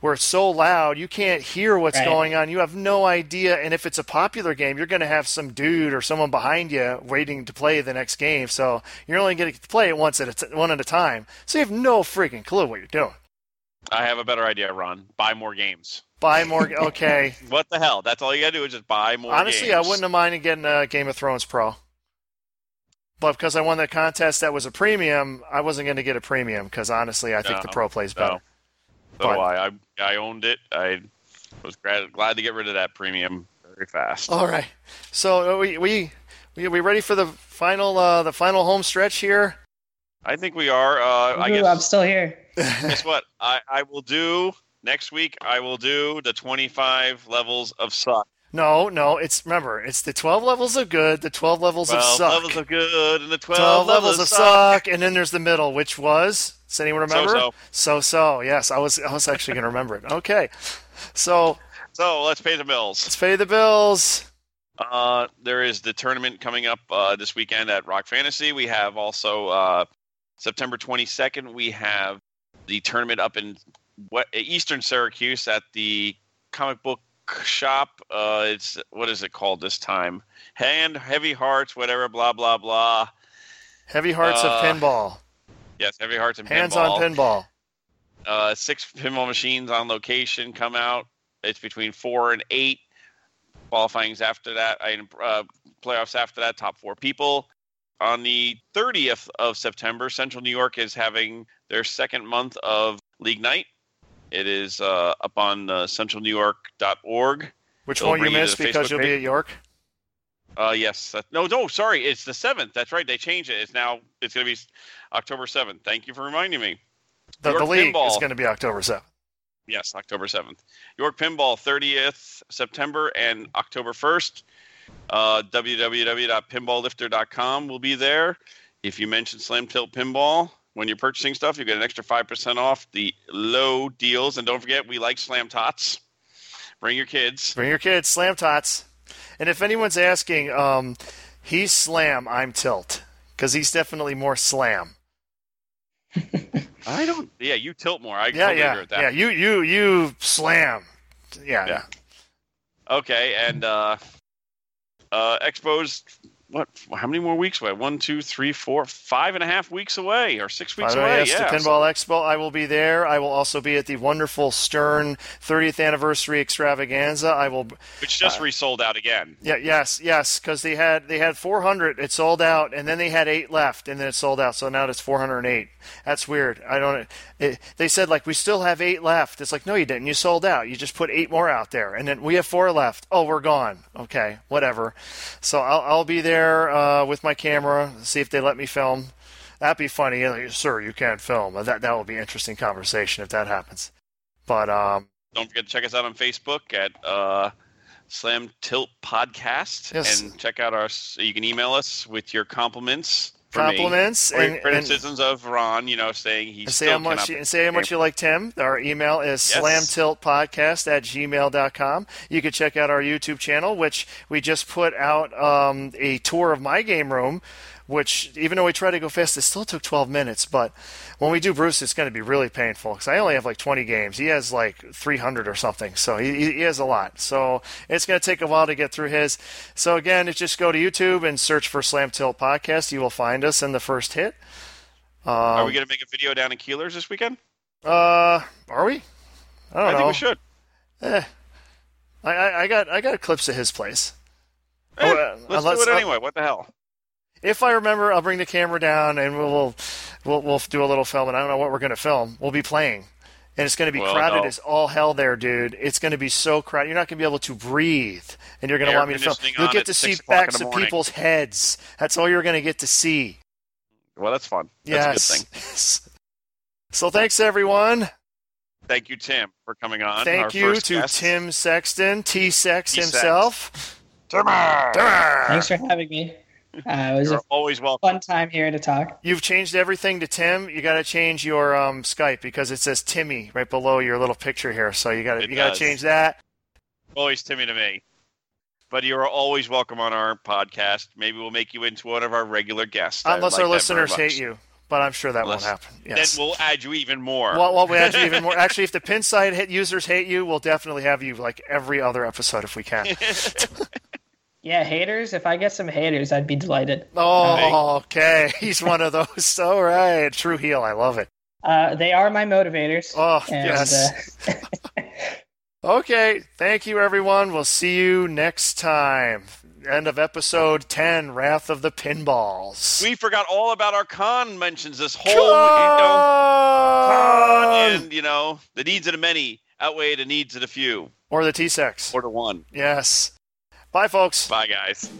where it's so loud you can't hear what's right. going on. You have no idea. And if it's a popular game, you're going to have some dude or someone behind you waiting to play the next game. So you're only going to play it once at a t- one at a time. So you have no freaking clue what you're doing. I have a better idea, Ron. Buy more games. Buy more. Okay. what the hell? That's all you gotta do is just buy more. Honestly, games. I wouldn't have minded getting a Game of Thrones Pro, but because I won that contest that was a premium, I wasn't going to get a premium because honestly, I think no, the Pro plays better. No. So but, I, I, I owned it. I was glad, glad to get rid of that premium very fast. All right. So uh, we we we, we ready for the final uh, the final home stretch here? I think we are. Uh, Ooh, I guess I'm still here. Guess what? I, I will do next week. I will do the 25 levels of suck. No, no. It's remember, it's the 12 levels of good, the 12 levels 12 of suck. levels of good, and the 12, 12 levels of suck. suck. and then there's the middle, which was. Does anyone remember? So so. So Yes, I was. I was actually going to remember it. Okay. So. So let's pay the bills. Let's pay the bills. Uh, there is the tournament coming up uh, this weekend at Rock Fantasy. We have also uh, September 22nd. We have the tournament up in Eastern Syracuse at the comic book shop. Uh, it's what is it called this time? Hand Heavy Hearts, whatever, blah blah blah. Heavy Hearts uh, of Pinball. Yes, Heavy Hearts and Hands Pinball. on Pinball. Uh, six pinball machines on location come out. It's between four and eight. Qualifying's after that. I uh, playoffs after that. Top four people. On the 30th of September, Central New York is having their second month of League Night. It is uh, up on uh, centralnewyork.org. Which It'll one you missed you because you'll page. be at York? Uh, yes. no, no, sorry. It's the seventh. That's right. They changed it. It's now. It's going to be October seventh. Thank you for reminding me. The, the league Pinball. is going to be October seventh. Yes, October seventh. York Pinball, thirtieth September and October first. Uh, www.pinballlifter.com will be there. If you mention Slam Tilt Pinball, when you're purchasing stuff, you get an extra five percent off the low deals. And don't forget, we like Slam Tots. Bring your kids. Bring your kids, Slam Tots. And if anyone's asking, um, he's Slam, I'm Tilt, because he's definitely more Slam. I don't. Yeah, you tilt more. I Yeah, totally yeah, agree with that. yeah. You, you, you Slam. Yeah, Yeah. Okay, and uh, uh, Expo's what? How many more weeks away? One, two, three, four, five and a half weeks away, or six weeks away? yes, yeah. the Pinball Expo. I will be there. I will also be at the wonderful Stern 30th anniversary extravaganza. I will. which just uh, resold out again. Yeah, yes, yes, because they had they had 400. It sold out, and then they had eight left, and then it sold out. So now it's 408. That's weird. I don't. It, they said like we still have eight left. It's like no, you didn't. You sold out. You just put eight more out there, and then we have four left. Oh, we're gone. Okay, whatever. So I'll I'll be there uh, with my camera. See if they let me film. That'd be funny. Like, Sir, you can't film. That that will be interesting conversation if that happens. But um, Don't forget to check us out on Facebook at uh, Slam Tilt Podcast, Yes. and check out our. You can email us with your compliments. Compliments and, and criticisms of Ron. You know, saying he And say still how much you, and say how much you like Tim. Our email is Yes. slamtiltpodcast at gmail.com. You can check out our YouTube channel, which we just put out um, a tour of my game room, which even though we tried to go fast, it still took 12 minutes. But when we do Bruce, it's going to be really painful because I only have like 20 games. He has like 300 or something. So he, he has a lot. So it's going to take a while to get through his. So again, it's just go to YouTube and search for Slam Tilt Podcast. You will find us in the first hit. Um, Are we going to make a video down in Keelers this weekend? uh, are we? I don't I know. think we should. Eh. I, I, I got I got clips of his place. Eh, Oh, uh, let's unless- do it uh, anyway. What the hell? If I remember, I'll bring the camera down and we'll we'll we'll, we'll do a little film. And I don't know what we're going to film. We'll be playing, and it's going to be Well, crowded no. as all hell there, dude. It's going to be so crowded. You're not going to be able to breathe, and you're going to Air want me to film. You'll get to see 6 o'clock in backs of people's heads. That's all you're going to get to see. Well, that's fun. That's yes. a good thing. so thanks everyone. Thank you, Tim, for coming on. Thank our you first to guest. Tim Sexton, T Sex T-Sex. himself. Timmer. Thanks for having me. Uh, it was You're a always welcome. fun time here to talk. You've changed everything to Tim. You got to change your um, Skype because it says Timmy right below your little picture here. So you got to you got to change that. Always Timmy to me. But you are always welcome on our podcast. Maybe we'll make you into one of our regular guests. Unless like our listeners hate you, but I'm sure that Unless- won't happen. Yes. Then we'll add you even more. well, well, we actually even more. Actually, if the pin site hit users hate you, we'll definitely have you like every other episode if we can. Yeah, haters. If I get some haters, I'd be delighted. Oh, okay. He's one of those. All right, true heel. I love it. Uh, they are my motivators. Oh, and, yes. uh, Okay, thank you, everyone. We'll see you next time. End of episode 10 Wrath of the Pinballs. we forgot all about our Khan mentions this whole, you know, Khan, Khan! and you know, the needs of the many outweigh the needs of the few, Or the T-Sex. or the one. Yes. Bye, folks. Bye, guys.